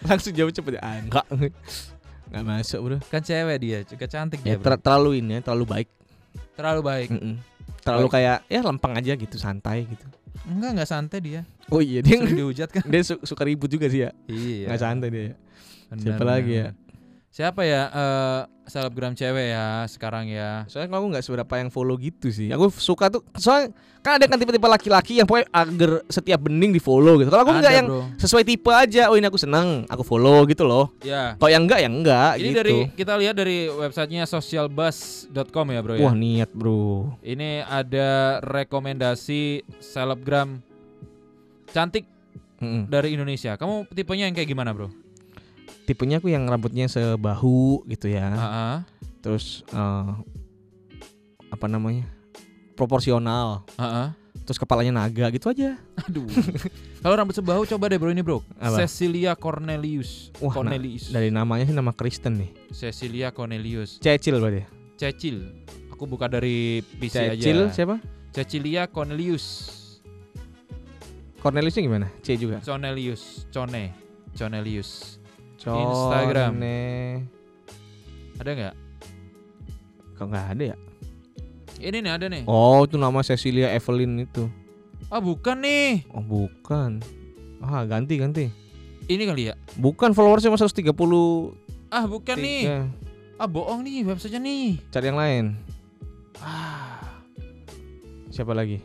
Langsung jawab cepet ya. Enggak. Enggak masuk, Bro. Kan cewek dia, juga cantik Ya, dia, ter- terlalu ini ya, terlalu baik. Terlalu baik. Mm-mm. Terlalu kayak ya lempeng aja gitu, santai gitu. Enggak, enggak santai dia. Oh iya, dia dihujat kan? dia su- suka ribut juga sih ya. iya. Nggak santai dia. ya. Benar, Siapa benar, lagi ya? Siapa ya eh selebgram cewek ya sekarang ya? Soalnya aku nggak seberapa yang follow gitu sih. Aku suka tuh soalnya kan ada kan tipe-tipe laki-laki yang pokoknya agar setiap bening di follow gitu. Kalau aku nggak yang Bro. sesuai tipe aja. Oh ini aku seneng, aku follow gitu loh. Ya. Kalau yang enggak ya enggak Ini gitu. dari kita lihat dari websitenya socialbuzz.com ya, Bro ya. Wah niat bro. Ini ada rekomendasi selebgram cantik Mm-mm. dari Indonesia. Kamu tipenya yang kayak gimana, Bro? Tipenya aku yang rambutnya sebahu gitu ya. Heeh. Terus eh, apa namanya proporsional. Heeh. Terus kepalanya naga gitu aja. Aduh. Kalau rambut sebahu coba deh, Bro ini, Bro. Apa? Cecilia Cornelius. Wah, nah, Cornelius. Dari namanya sih nama Kristen nih. Cecilia Cornelius. Cecil berarti. Cecil. Aku buka dari PC Cecil aja. siapa? Cecilia Cornelius. Corneliusnya gimana? C juga. Cornelius. Cone. Cornelius. Instagram. Corne- Ada nggak? Kok nggak ada ya? Ini nih ada nih. Oh, itu nama Cecilia Evelyn itu. Ah bukan nih. Oh, bukan. Ah, ganti ganti. Ini kali ya. Bukan followersnya cuma 133. Ah bukan nih. Ah bohong nih websitenya nih. Cari yang lain. Ah. Siapa lagi?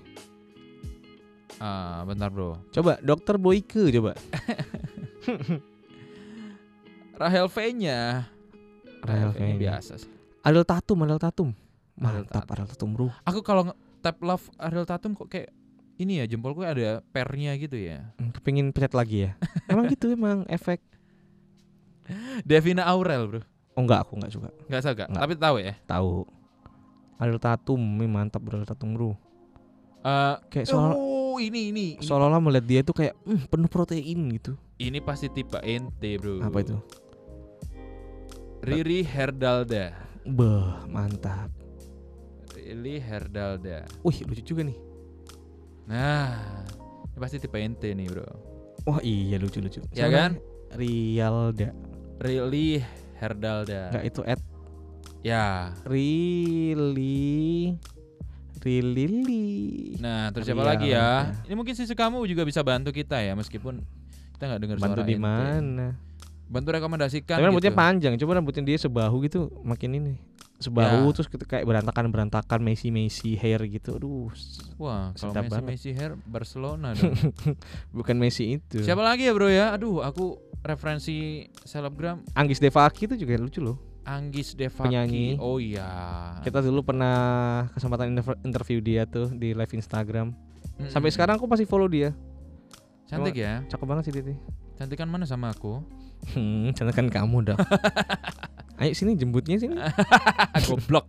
Ah bentar bro. Coba Dokter Boyke coba. Rahel V-nya. Rahel V-nya. biasa sih. Adel Tatum, Adel Tatum. Mantap. Adel Tatum, Bro. Aku kalau tap love Ariel Tatum kok kayak ini ya jempolku ada pernya gitu ya. Hmm, Kepingin pencet lagi ya. emang gitu emang efek. Devina Aurel bro. Oh enggak, aku enggak suka. Nggak suka. Nggak. Tapi tahu ya. Tahu. Adel Tatum, ini mantap bro, Adel Tatum, Bro. Eh, Kayak soal oh ini ini. Seolah-olah melihat dia tuh kayak "Hmm, penuh protein gitu. Ini pasti tipe ente bro. Apa itu? Riri Herdalda. Beh, mantap. Riri Herdalda. Wih, lucu juga nih. Nah, ini pasti tipe ente nih bro. Wah, iya lucu-lucu. Ya kan? Rialda. Riri Herdalda. Enggak itu at Ya. Rili Rilili. Nah, terus siapa lagi ya? Ini mungkin sisi kamu juga bisa bantu kita ya, meskipun kita nggak dengar Bantu suara di ente. mana? Bantu rekomendasikan. Tapi rambutnya gitu. panjang. Coba rambutnya dia sebahu gitu, makin ini. Sebahu Ya. terus kayak berantakan-berantakan Messi Messi hair gitu. Aduh, Wah, kalau Messi banget. Messi hair Barcelona dong. bukan Messi itu. Siapa lagi ya, Bro ya? Aduh, aku referensi selebgram Anggis Devaki itu juga lucu loh. Anggis Devaki. Penyanyi. Oh iya. Kita dulu pernah kesempatan interv- interview dia tuh di live Instagram. Mm-mm. Sampai sekarang aku masih follow dia. cantik ya. Cakep banget sih tuh. Cantikan mana sama aku? Hmm, kan kamu dong. Ayo sini jemputnya sini. Goblok.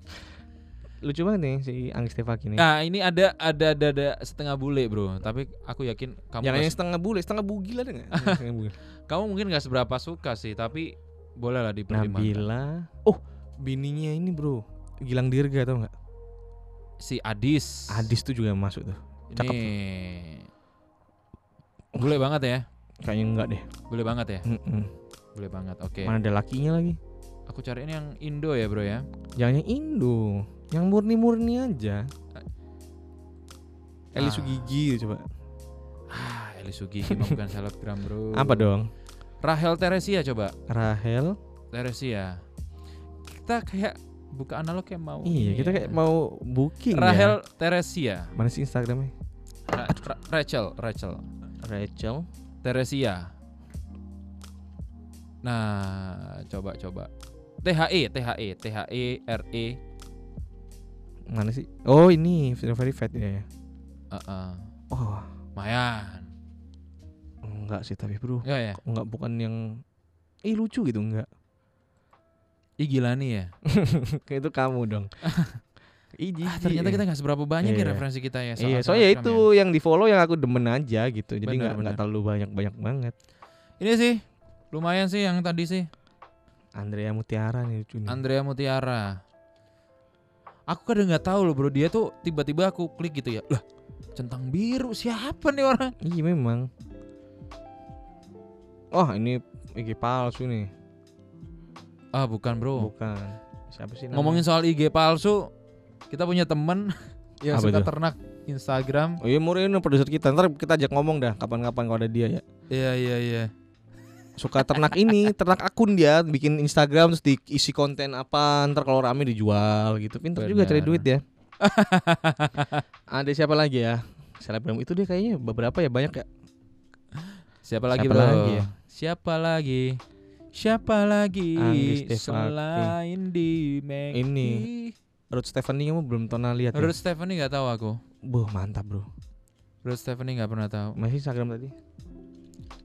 lucu banget nih si Anggi Stefaki nih. Nah, ini ada ada ada, ada setengah bule, Bro. Tapi aku yakin kamu Yang yang setengah bule, setengah bugil ada nggak? Setengah bugil. kamu mungkin nggak seberapa suka sih, tapi boleh lah dipertimbangkan. Nabila. Oh, bininya ini bro, Gilang Dirga tau nggak? Si Adis. Adis tuh juga masuk tuh. cakep. Ini bule banget ya. Kayaknya enggak deh. Bule banget ya. Mm-mm. Bule banget. Oke. Mana ada lakinya lagi? Aku cariin yang Indo ya, Bro ya. Jangan yang Indo, yang murni-murni aja. Eli Ah. Sugigi coba. Ah, Eli Sugigi mah bukan selebgram, Bro. Apa dong? Rahel Teresia coba. Rahel. Teresia. Kita kayak buka analog kayak mau. Iya, kita ya. kayak mau booking Rahel ya. Teresia. Mana sih Instagramnya? Ra- Ra- Rachel, Rachel. Rachel. Teresia. Nah, coba coba. THE, THE, THE, RE. Mana sih? Oh ini Very Verified ya. Heeh. Oh Lumayan. enggak sih tapi bro. Ya ya. Enggak bukan yang Ih lucu gitu enggak. Ih gila nih ya. Kayak itu kamu dong. Ih, Ah, ternyata kita nggak seberapa banyak ya Iya. referensi kita ya. soal Iya, soalnya itu yang di follow yang aku demen aja gitu. Jadi Bener, nggak terlalu banyak banyak banget. ya. Ini sih lumayan sih yang tadi sih. Andrea Mutiara nih lucu nih. Andrea Mutiara. Aku kadang nggak tahu loh bro dia tuh tiba-tiba aku klik gitu ya. Lah, centang biru siapa nih orang? Iya memang. Oh ini IG palsu nih. Ah bukan bro. Bukan. Siapa sih? namanya? Ngomongin soal IG palsu, kita punya temen yang Apa suka tuh? ternak Instagram. Oh iya Murino produser kita. Ntar kita ajak ngomong dah kapan-kapan kalau ada dia ya. Iya iya iya. Suka ternak ini, ternak akun dia, bikin Instagram terus diisi konten apa, ntar kalau rame dijual gitu. Pintar juga cari duit ya. ada siapa lagi ya? Selebgram itu dia kayaknya beberapa ya banyak ya. Siapa lagi Siapa bro? lagi ya? Siapa lagi? Siapa lagi selain di Maggie? Ini. Ruth Stephanie kamu belum pernah lihat ya? Ruth Stephanie nggak tahu aku. Buh mantap bro. Ruth Stephanie nggak pernah tahu. Masih Instagram tadi?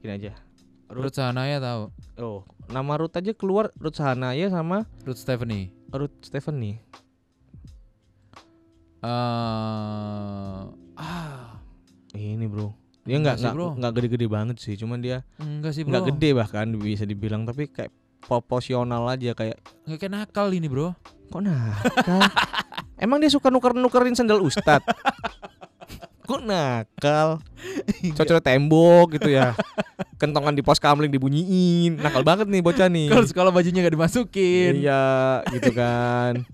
Gini aja. Ruth Sahanaya tahu. Oh, nama Ruth aja keluar Ruth Sahanaya sama Ruth Stephanie. Ruth Stephanie. Eh, ah, Ini bro. Dia Enggak nggak nggak nggak gede-gede banget sih, cuman dia enggak sih bro. nggak gede bahkan bisa dibilang tapi kayak proporsional aja kayak kayak nakal ini bro. kok nakal. Emang dia suka nuker-nukerin sandal ustad? kok nakal? Cocok tembok gitu ya. Kentongan di pos kamling dibunyiin. Nakal banget nih bocah nih. Kalau sekolah bajunya nggak dimasukin. Iya, gitu kan.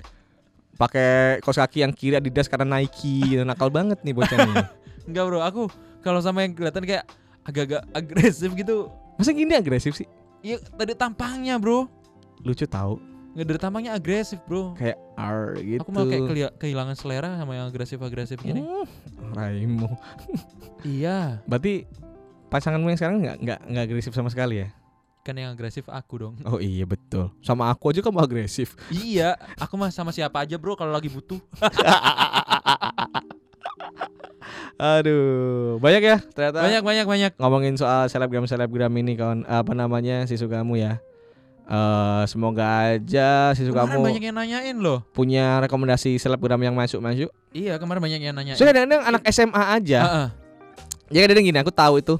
Pakai kaos kaki yang kiri Adidas karena Nike. Nakal banget nih bocah nih. Enggak bro. Aku kalau sama yang kelihatan kayak agak-agak agresif gitu. Masa gini agresif sih? Iya tadi tampangnya bro. Lucu tahu. Dari tampangnya agresif bro. Kayak R gitu. Aku malah kayak kehilangan selera sama yang agresif-agresif gini. Hmm, Raimu. Iya. Berarti pasanganmu yang sekarang nggak nggak nggak agresif sama sekali ya? Kan yang agresif aku dong. Oh iya betul. Sama aku aja kamu agresif. iya. Aku mah sama siapa aja bro kalau lagi butuh. Aduh, banyak ya ternyata. Banyak banyak banyak. Ngomongin soal selebgram selebgram ini kawan apa namanya si kamu ya. Eh semoga aja si Kemarin kamu banyak yang nanyain loh. punya rekomendasi selebgram yang masuk masuk. Iya kemarin banyak yang nanyain. Soalnya kadang-kadang anak SMA aja. Heeh. Ya kadang gini, aku tahu itu.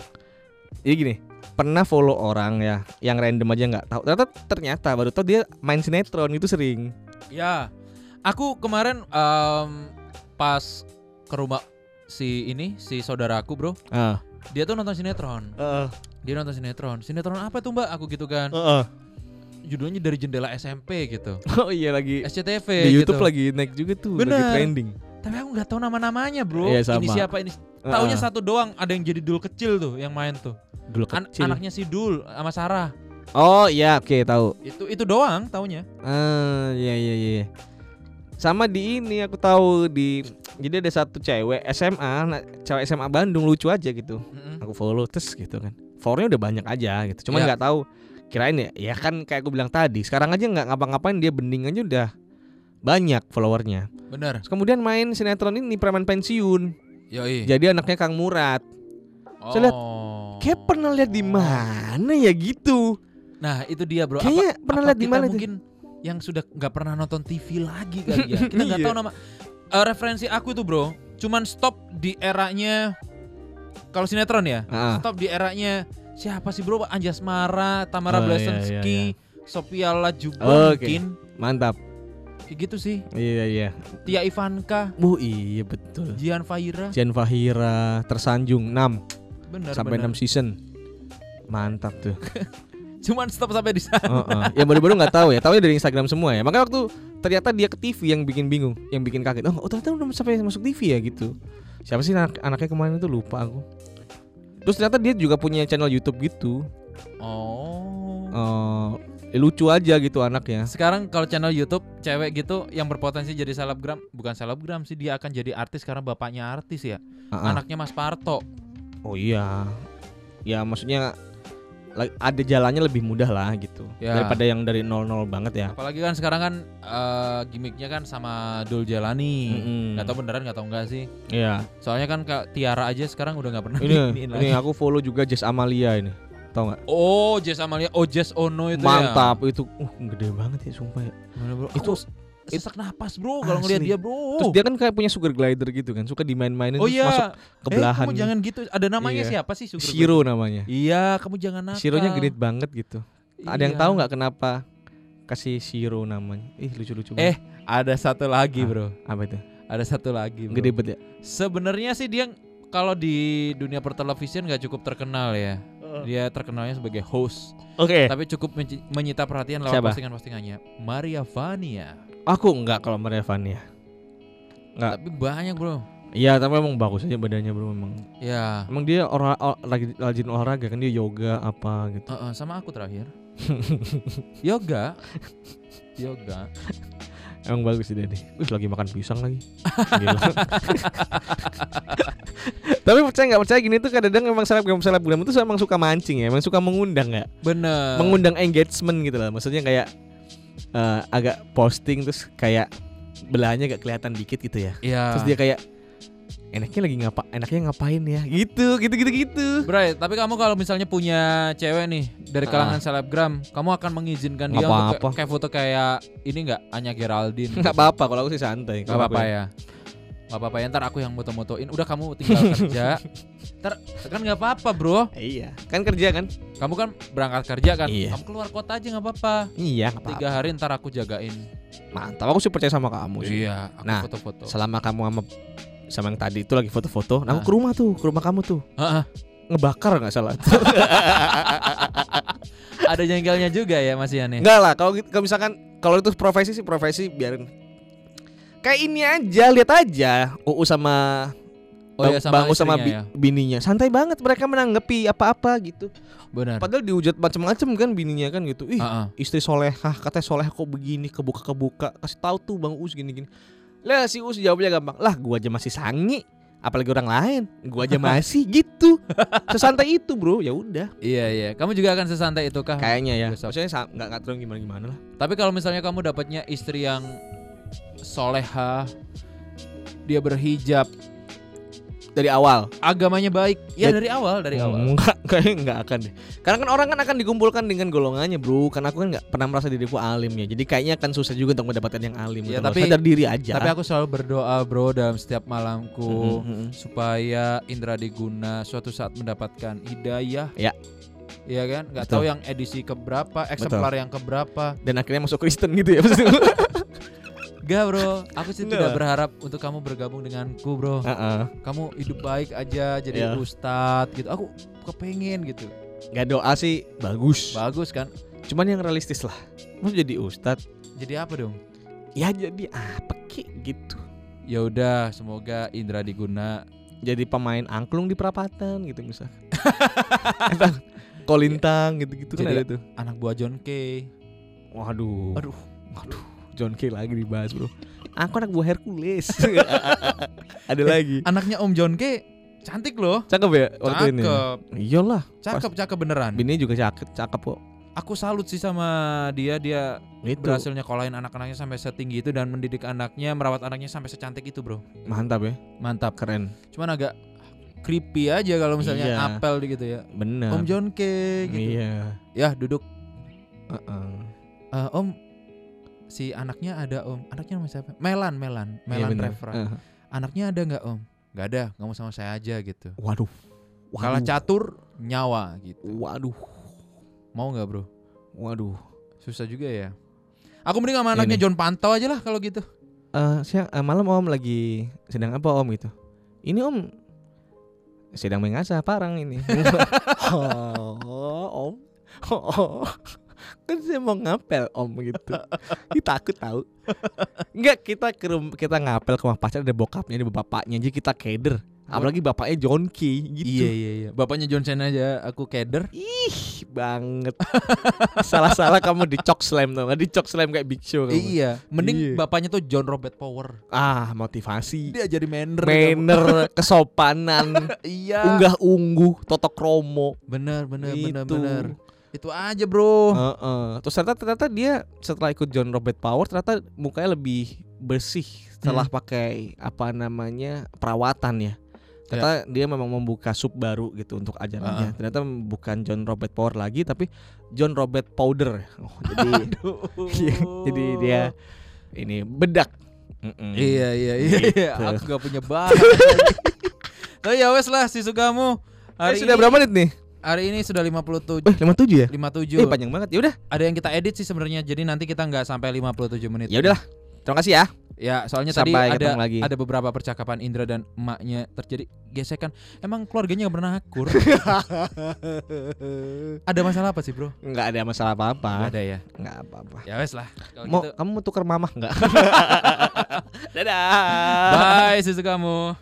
Jadi gini, pernah follow orang ya yang random aja nggak tahu. Ternyata ternyata baru tahu dia main sinetron itu sering. Ya, aku kemarin em, pas ke rumah si ini si saudaraku bro, Ah. dia tuh nonton sinetron. Heeh. Dia nonton sinetron. Sinetron apa tuh mbak? Aku gitu kan. Heeh. Judulnya dari jendela SMP gitu. Oh iya lagi SCTV. di YouTube gitu. lagi naik juga tuh, Bener. lagi trending. Tapi aku nggak tahu nama-namanya bro. Iya, sama. Ini siapa ini? Taunya Heeh. satu doang. Ada yang jadi dul kecil tuh yang main tuh. Dulu An- kecil. anaknya si Dul sama Sarah. Oh iya, oke tahu. Itu itu doang taunya. Ah, iya iya iya. Sama di ini aku tahu di jadi ada satu cewek SMA, nah, cewek SMA Bandung lucu aja gitu. Mm-mm. Aku follow terus gitu kan. Followernya udah banyak aja gitu. Cuma Iya. nggak tahu kirain ya, ya kan kayak aku bilang tadi. Sekarang aja nggak ngapa-ngapain dia bening aja udah banyak followernya. Terus kemudian main sinetron ini preman pensiun. Yoi. Jadi anaknya Kang Murad. saya lihat, Oh. Kayak pernah lihat di mana ya gitu. Nah itu dia bro. Kayaknya Apa- pernah apa lihat di mana mungkin yang sudah nggak pernah nonton TV lagi kali ya. Kita nggak Iya. tahu nama. Eh, referensi aku tuh bro, cuman stop di eranya kalau sinetron ya. Ah. Stop di eranya siapa sih bro? Anjas Mara, Tamara Oh, iya, Blesensky, iya, Sophia Lajuba Oke. mungkin. Mantap. Kayak gitu sih. Iya iya. Tia Ivanka, Bu iya betul. Jian Faira. Jan Fahira tersanjung 6 Benar sampai benar. 6 season. Mantap tuh. Cuman stop sampai di sana. Heeh. Yang baru-baru nggak tahu ya, tahunya dari Instagram semua ya. Makanya waktu ternyata dia ke TV yang bikin bingung, yang bikin kaget. Oh, oh ternyata udah sampai masuk TV ya gitu. Siapa sih anak anaknya kemarin itu lupa aku. Terus ternyata dia juga punya channel YouTube gitu. Oh. Eh, lucu aja gitu anaknya. Sekarang kalau channel YouTube cewek gitu yang berpotensi jadi selebgram, bukan selebgram sih dia akan jadi artis karena bapaknya artis ya. Ah, ah. Anaknya Mas Parto. Oh iya. Ya maksudnya ada jalannya lebih mudah lah gitu Ya. daripada yang dari 00 banget ya. Apalagi kan sekarang kan eh, gimmicknya kan sama Dul Jalani. Nggak tahu beneran nggak tahu enggak sih. Iya. Soalnya kan Kak Tiara aja sekarang udah nggak pernah Ini ini lagi. aku follow juga Jess Amalia ini. Tahu nggak? Oh, Jess Amalia, oh Jess Ono itu ya. Mantap itu. Uh, gede banget ya sumpah ya. Bro? Itu- Aku sesak napas bro kalau ngeliat Asli. dia bro. Terus dia kan kayak punya sugar glider gitu kan, suka dimain-mainin oh terus iya. masuk ke belahan. Eh, kamu jangan gitu. Ada namanya Iya. siapa sih? Sugar Shiro namanya. Glider? Iya, kamu jangan nakal. Shironya genit banget gitu. Ada yang Iya. tahu nggak kenapa kasih Shiro namanya? Ih lucu-lucu Eh, banget. ada satu lagi, Ah. Bro. Apa itu? Ada satu lagi, Bro. Gede banget ya. Sebenarnya sih dia kalau di dunia pertelevisian nggak cukup terkenal ya. Dia terkenalnya sebagai host, Oke. tapi cukup menyita perhatian lewat Eh. Postingan-postingannya. Maria Vania. Aku nggak kalau Maria Vania. Nggak. Tapi banyak, Bro. Iya, tapi emang bagus aja badannya bro memang. Ya, Emang dia orang lagi rajin olahraga kan dia yoga apa gitu. eh, eh, sama aku terakhir. Yoga. Yoga. Emang bagus sih nih. Wih lagi makan pisang lagi. Tapi percaya nggak percaya gini tuh kadang-kadang emang selebgram selebgram itu emang suka mancing ya, emang suka mengundang ya, Bener. mengundang engagement gitu lah. Maksudnya kayak eh, agak posting terus kayak belahannya agak kelihatan dikit gitu ya. Iya. Terus dia kayak enaknya lagi ngapa, enaknya ngapain ya? Gitu, gitu, gitu, gitu. Bray, tapi kamu kalau misalnya punya cewek nih dari kalangan selebgram, kamu akan mengizinkan dia Nggak untuk apa-apa. ke- kayak foto kayak ini nggak Anya Geraldine? Nggak apa-apa kalau aku sih santai. Gak apa-apa ya. Gak apa-apa ya. Ntar aku yang moto-motoin. Udah kamu tinggal kerja. Ntar kan nggak apa-apa bro. Iya, kan kerja kan? Kamu kan berangkat kerja kan. Iya. Kamu keluar kota aja nggak apa-apa. Iya, nggak apa-apa. Tiga hari ntar aku jagain. Mantap, aku sih percaya sama kamu sih. Iya. Aku Nah, foto-foto. Selama kamu sama sama yang tadi itu lagi foto-foto, nah Ah. aku ke rumah tuh, ke rumah kamu tuh. Heeh. Ngebakar nggak salah. Ada jengkelnya juga ya Mas Ian ya? Enggak lah, kalau gitu- kalau misalkan kalau itu profesi sih profesi biarin. Kayak ini aja, lihat aja. UU sama Oh iya sama Bang sama bi- ya. bininya. Santai banget mereka menanggapi apa-apa gitu. Benar. Padahal dihujat macam-macam kan bininya kan gitu. Ih, Heeh. istri solehah katanya solehah kok begini kebuka-kebuka kasih tahu tuh Bang Us gini-gini. Lah si Us jawabnya gampang. Lah gua aja masih sangi apalagi orang lain. Gua aja masih gitu. Sesantai itu, Bro. Ya udah. Iya iya. Kamu juga akan sesantai itu kah? Kayaknya ya. Besok. Maksudnya nggak nggak gimana-gimana lah. Tapi kalau misalnya kamu dapatnya istri yang soleha, dia berhijab, Dari awal. agamanya baik, ya dari awal dari awal. Enggak, kayaknya enggak akan deh. Karena kan orang kan akan dikumpulkan dengan golongannya, Bro. Karena aku kan nggak pernah merasa diriku alim ya. Jadi kayaknya akan susah juga untuk mendapatkan yang alim. Gitu. tapi- sadar diri aja. Tapi aku selalu berdoa bro dalam setiap malamku Mhm, mhm. supaya Indra Diguna suatu saat mendapatkan hidayah. Ya. Iya kan? Nggak Betul. tahu yang edisi keberapa, eksemplar yang keberapa. dan akhirnya masuk Kristen gitu ya. Gak bro, aku sih tidak berharap untuk kamu bergabung denganku bro. Heeh. Kamu hidup baik aja jadi Iya. ustadz gitu. Aku kepengen gitu. Gak doa sih bagus. Bagus kan? Cuman yang realistis lah. Mau jadi ustad Jadi apa dong? Ya jadi apa ki gitu. Ya udah, semoga Indra Diguna Jadi pemain angklung di perapatan gitu misal. Kolintang gitu-gitu kan Jadi- ada tuh. anak buah John Kay. Waduh. Aduh. Waduh. John K lagi dibahas bro. Aku anak buah Hercules. ada lagi. Anaknya Om John Kay cantik loh. Cakep ya waktu ini. Cakep, Iyalah. cakep, cakep beneran. Bini juga cakep, cakep kok. Aku salut sih sama dia, dia Itu berhasil nyekolahin anak-anaknya sampai setinggi itu dan mendidik anaknya, merawat anaknya sampai secantik itu, bro. mantap ya, Mantap. keren. Cuman agak creepy aja kalau misalnya Iya. apel gitu ya. Bener. Om John Kay gitu. Iya. Ya duduk. Heeh. Eh, om, si anaknya ada om anaknya namanya siapa Melan Melan Iya, Melan bener. Trevor Eh. anaknya ada nggak om nggak ada kamu sama saya aja gitu Waduh. kalah Waduh. catur nyawa gitu Waduh. mau nggak bro Waduh. susah juga ya aku mending sama anaknya Ini. John Pantau aja lah kalau gitu Eh, siang eh, malam Om lagi sedang apa Om gitu? Ini Om sedang mengasah parang ini. oh, Om. Oh, kan saya mau ngapel Om gitu. Kita takut tahu. Enggak, kita ke kita ngapel ke rumah pacar ada bokapnya, ada bapaknya aja kita keder. Apalagi bapaknya John Key gitu. iya iya iya bapaknya John Cena aja aku keder Ih, banget. Salah-salah kamu dicok slam tuh, nggak dicok slam kayak Big Show kamu. iya mending Iya. bapaknya tuh John Robert Power Ah, motivasi. dia jadi manner manner, kesopanan, iya unggah ungguh, totok kromo. bener bener bener Itu. bener itu aja bro Heeh. Terus ternyata ternyata dia setelah ikut John Robert Power ternyata mukanya lebih bersih setelah Hmm. pakai apa namanya perawatan ya. Ternyata dia memang membuka sub baru gitu untuk ajarannya. Ternyata bukan John Robert Power lagi tapi John Robert Powder. Oh, jadi Iya, jadi dia ini bedak. Mm-mm. Iya iya iya, Gitu. iya. Aku gak punya bahan. Tapi ya wes lah si Sugamu. Eh, Hari sudah ini, berapa menit nih? Hari ini sudah 57 Eh, 57 ya? 57. Eh, panjang banget. Ya udah. Ada yang kita edit sih sebenarnya. Jadi nanti kita nggak sampai 57 menit. Ya udahlah. Terima kasih ya. Ya, soalnya Sampai tadi ada lagi. ada beberapa percakapan Indra dan emaknya terjadi gesekan. Emang keluarganya gak pernah akur. ada masalah apa sih, Bro? Enggak ada masalah apa-apa. ada ya. Enggak apa-apa. Ya wes lah. Mau gitu, kamu mau tukar mamah enggak? Dadah. bye si Sugamu.